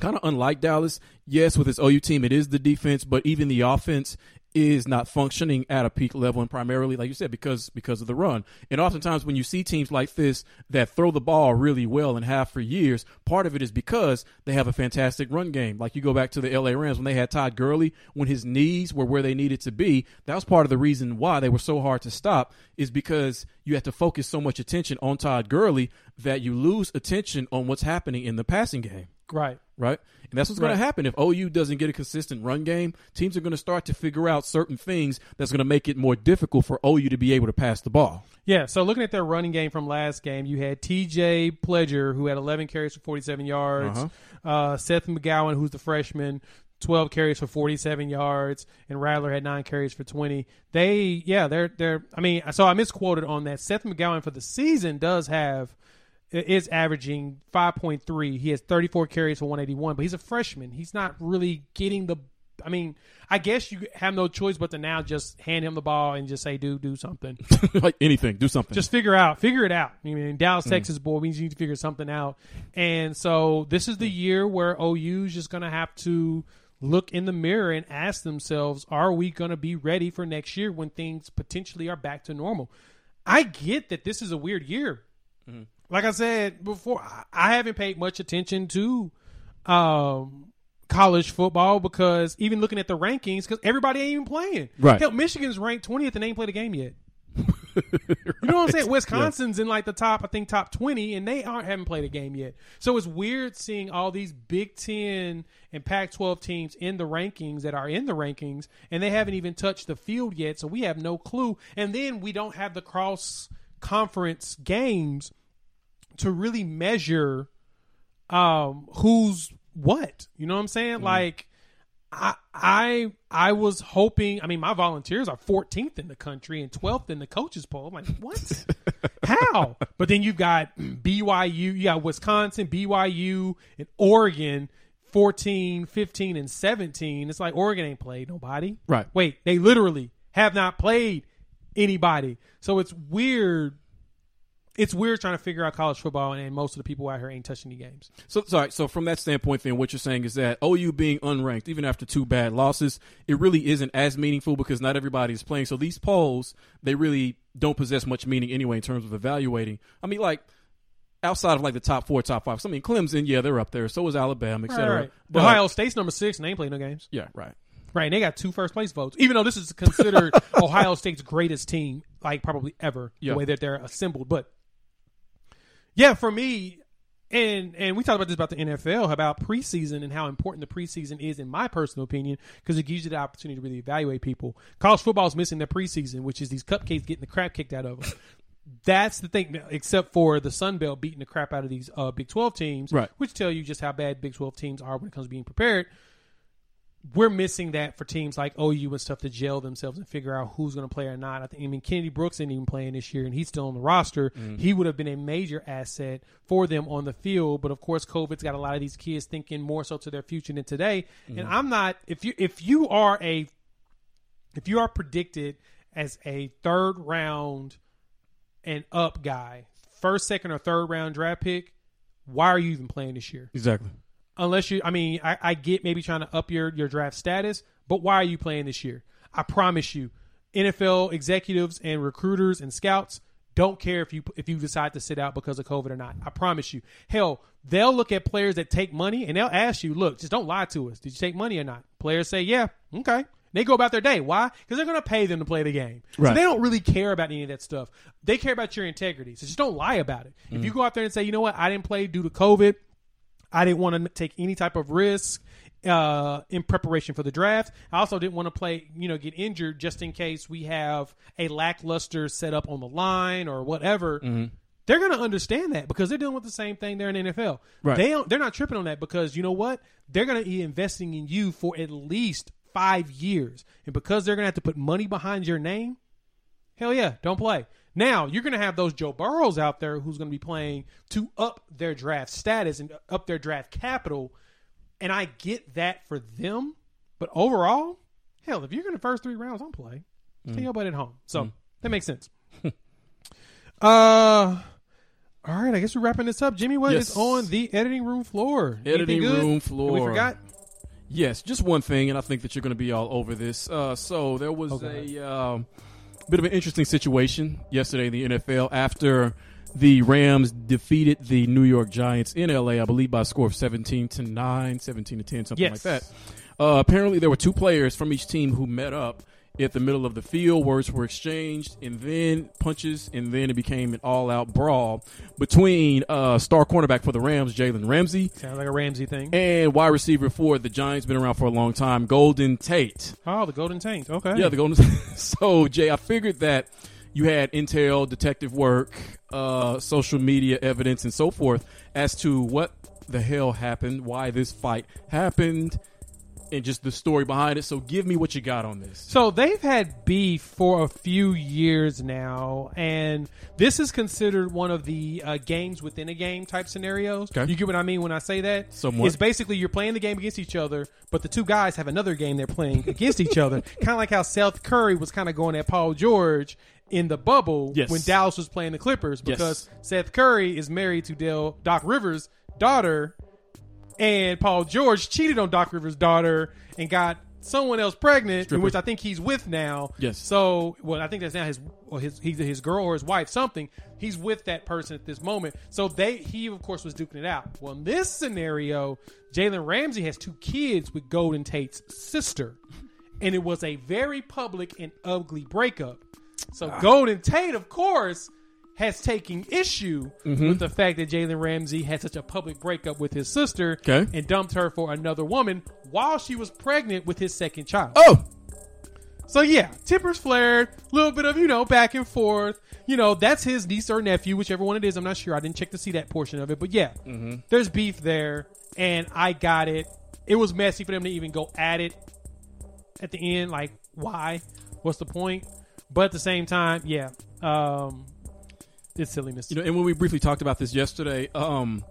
S2: kind of unlike Dallas. Yes, with his OU team, it is the defense, but even the offense is not functioning at a peak level, and primarily, like you said, because because of the run. And oftentimes, when you see teams like this that throw the ball really well and have for years, part of it is because they have a fantastic run game. Like you go back to the LA Rams when they had Todd Gurley, when his knees were where they needed to be. That was part of the reason why they were so hard to stop. Is because you have to focus so much attention on Todd Gurley that you lose attention on what's happening in the passing game
S1: Right.
S2: Right? And that's what's going to happen if OU doesn't get a consistent run game. Teams are going to start to figure out certain things that's going to make it more difficult for OU to be able to pass the ball.
S1: Yeah, so looking at their running game from last game, you had TJ Pledger, who had 11 carries for 47 yards,
S2: Uh-huh.
S1: uh, Seth McGowan, who's the freshman, 12 carries for 47 yards, and Rattler had nine carries for 20. They, yeah, they're, they're, I mean, so I misquoted on that. Seth McGowan for the season does have, is averaging 5.3. He has 34 carries for 181, but he's a freshman. He's not really getting the, I mean, I guess you have no choice but to now just hand him the ball and just say, dude, do something. [LAUGHS]
S2: like anything, do something.
S1: just figure out figure it out i mean dallas mm. texas boy means you need to figure something out and so this is the year where ou's just going to have to look in the mirror and ask themselves are we going to be ready for next year when things potentially are back to normal i get that this is a weird year mm-hmm. Like i said before I- haven't paid much attention to um college football because even looking at the rankings because everybody ain't even playing
S2: Right.
S1: Hell, michigan's ranked 20th and they ain't played a game yet [LAUGHS] you know what I'm saying? Wisconsin's in like the top, I think top twenty, and they aren't haven't played a game yet. So it's weird seeing all these Big Ten and Pac-12 teams in the rankings that are in the rankings, and they haven't even touched the field yet. So we have no clue. And then we don't have the cross conference games to really measure um who's what. You know what I'm saying? Like I I I was hoping. I mean, my volunteers are 14th in the country and 12th in the coaches poll. I'm like, what? [LAUGHS] How? But then you've got BYU, you got Wisconsin, BYU, and Oregon. 14, 15, and 17. It's like Oregon ain't played nobody.
S2: Right.
S1: Wait, they literally have not played anybody. So it's weird. It's weird trying to figure out college football, and most of the people out here ain't touching the games.
S2: So sorry. So from that standpoint, then what you're saying is that OU being unranked, even after two bad losses, it really isn't as meaningful because not everybody is playing. So these polls, they really don't possess much meaning anyway in terms of evaluating. I mean, like outside of like the top four, top five. So, I mean, Clemson, yeah, they're up there. So is Alabama, etc.
S1: Right, right.
S2: But-
S1: Ohio State's number six, and they ain't playing no games.
S2: yeah, right.
S1: Right, and they got two first place votes. Even though this is considered [LAUGHS] Ohio State's greatest team, like probably ever,
S2: Yeah.
S1: the way that they're assembled. But yeah, for me, and and we talked about this about the NFL, about preseason and how important the preseason is, in my personal opinion, because it gives you the opportunity to really evaluate people. College football is missing their preseason, which is these cupcakes getting the crap kicked out of them. [LAUGHS] That's the thing, except for the Sun Belt beating the crap out of these uh, Big Twelve teams,
S2: Right.
S1: which tell you just how bad Big Twelve teams are when it comes to being prepared we're missing that for teams like OU and stuff to gel themselves and figure out who's going to play or not. I think I mean Kennedy Brooks isn't even playing this year, and he's still on the roster. Mm-hmm. He would have been a major asset for them on the field, but of course, COVID's got a lot of these kids thinking more so to their future than today. And mm-hmm. I'm not. If you if you are a if you are predicted as a third round and up guy, first, second, or third round draft pick, why are you even playing this year?
S2: Exactly.
S1: Unless you i mean I, I get maybe trying to up your your draft status but why are you playing this year i promise you nfl executives and recruiters and scouts don't care if you if you decide to sit out because of covid or not i promise you hell they'll look at players that take money and they'll ask you look just don't lie to us did you take money or not players say yeah okay they go about their day. Why? Because they're going to pay them to play the game. So
S2: Right.
S1: they don't really care about any of that stuff. They care about your integrity. So just don't lie about it. If mm. you go out there and say, you know what, I didn't play due to COVID, I didn't want to take any type of risk uh, in preparation for the draft. I also didn't want to play, you know, get injured just in case we have a lackluster setup on the line or whatever. They're going to understand that because they're dealing with the same thing there in the NFL.
S2: Right.
S1: They don't, they're not tripping on that because you know what? They're going to be investing in you for at least five years, and because they're going to have to put money behind your name, Hell yeah, don't play. Now you're going to have those Joe Burrows out there who's going to be playing to up their draft status and up their draft capital, and I get that for them. But overall, hell, if you're in the first three rounds, don't play. Stay your butt at home. So that makes sense. [LAUGHS] uh, all right. I guess we're wrapping this up. Jimmy, what is
S2: Yes.
S1: on the editing room floor?
S2: Editing room
S1: that We
S2: floor.
S1: forgot.
S2: Yes, just one thing, and I think that you're going to be all over this. Uh, so there was
S1: Okay.
S2: a um, bit of an interesting situation yesterday in the NFL after the Rams defeated the New York Giants in LA, I believe by a score of 17 to 9, 17 to 10, something
S1: Yes.
S2: like that. Uh, apparently, there were two players from each team who met up at the middle of the field. Words were exchanged, and then punches, and then it became an all-out brawl between uh, star cornerback for the Rams, Jalen Ramsey,
S1: Sounds like a Ramsey thing.
S2: and wide receiver for the Giants, been around for a long time, Golden Tate.
S1: oh, the Golden Tate. Okay.
S2: Yeah, the Golden. [LAUGHS] so Jay, I figured that you had intel, detective work, uh, social media evidence, and so forth as to what the hell happened, why this fight happened, and just the story behind it. So give me what you got on this.
S1: So they've had beef for a few years now, and this is considered one of the uh, games within a game type scenarios.
S2: Okay.
S1: You get what I mean when I say that?
S2: Somewhat.
S1: It's basically you're playing the game against each other, but the two guys have another game they're playing [LAUGHS] against each other. Kind of like how Seth Curry was kind of going at Paul George in the bubble
S2: Yes.
S1: when Dallas was playing the Clippers
S2: Yes.
S1: because Seth Curry is married to Del Doc Rivers' daughter and Paul George cheated on Doc Rivers' daughter and got someone else pregnant,
S2: Stripper.
S1: which I think he's with now.
S2: Yes.
S1: So, well, I think that's now his, or his, his girl or his wife, something. He's with that person at this moment. So they, he of course was duking it out. Well, in this scenario, Jalen Ramsey has two kids with Golden Tate's sister, and it was a very public and ugly breakup. So ah. Golden Tate, of course, has taken issue with the fact that Jalen Ramsey had such a public breakup with his sister
S2: Okay.
S1: and dumped her for another woman while she was pregnant with his second child.
S2: Oh,
S1: So yeah, tempers flared, a little bit of you know back and forth. You know that's his niece or nephew, whichever one it is. I'm not sure. I didn't check to see that portion of it, but yeah, there's beef there, and I got it. It was messy for them to even go at it at the end. Like, why? What's the point? But at the same time, yeah, um, it's silliness.
S2: you know, and when we briefly talked about this yesterday, um,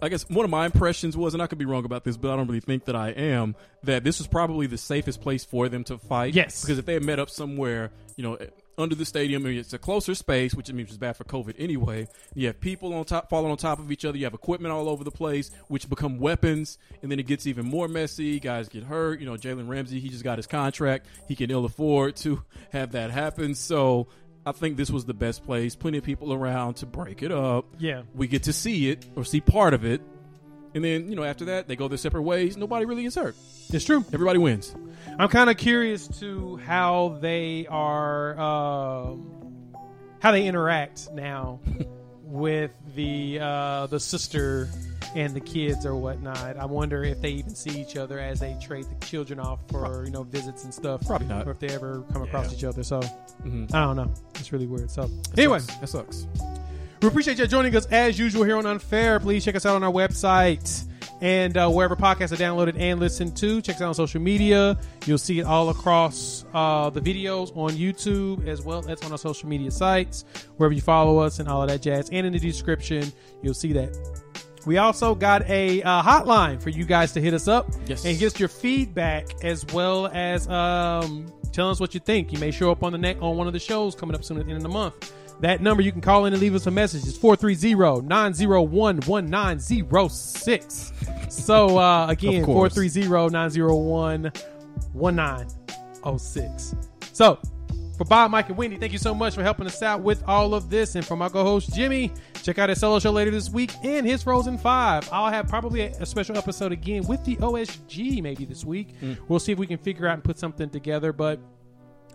S2: I guess one of my impressions was, and I could be wrong about this, but I don't really think that I am, that this was probably the safest place for them to fight.
S1: Yes.
S2: Because if they had met up somewhere, you know, under the stadium, I mean, it's a closer space, which means it's bad for COVID anyway. You have people on top, falling on top of each other. You have equipment all over the place, which become weapons, and then it gets even more messy. Guys get hurt. You know, Jalen Ramsey, he just got his contract. He can ill afford to have that happen. So I think this was the best place. Plenty of people around to break it up.
S1: Yeah.
S2: We get to see it or see part of it. And then, you know, after that, they go their separate ways. Nobody really gets hurt.
S1: It's true.
S2: Everybody wins.
S1: I'm kind of curious to how they are, um, how they interact now [LAUGHS] with the uh, the sister and the kids or whatnot. I wonder if they even see each other as they trade the children off for you know visits and stuff.
S2: Probably not.
S1: Or if they ever come across
S2: Yeah.
S1: each other. So
S2: Mhm.
S1: I don't know. It's really weird. So
S2: That
S1: anyway.
S2: sucks. that sucks.
S1: We appreciate you joining us as usual here on Unfair. Please check us out on our website and uh, wherever podcasts are downloaded and listened to. Check us out on social media. You'll see it all across uh, the videos on YouTube as well as on our social media sites, wherever you follow us and all of that jazz. And in the description, you'll see that. We also got a uh, hotline for you guys to hit us up
S2: Yes.
S1: and get your feedback as well as um, tell us what you think. You may show up on the neck on one of the shows coming up soon at the end of the month. That number you can call in and leave us a message. It's 430-901-1906. So uh, again,
S2: Of course.
S1: 430-901-1906. So for Bob, Mike, and Wendy, thank you so much for helping us out with all of this. And for my co-host Jimmy, check out his solo show later this week and his Frozen Five. I'll have probably a, a special episode again with the OSG maybe this week. We'll see if we can figure out and put something together, but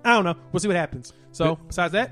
S1: I don't know. We'll see what happens. So besides that,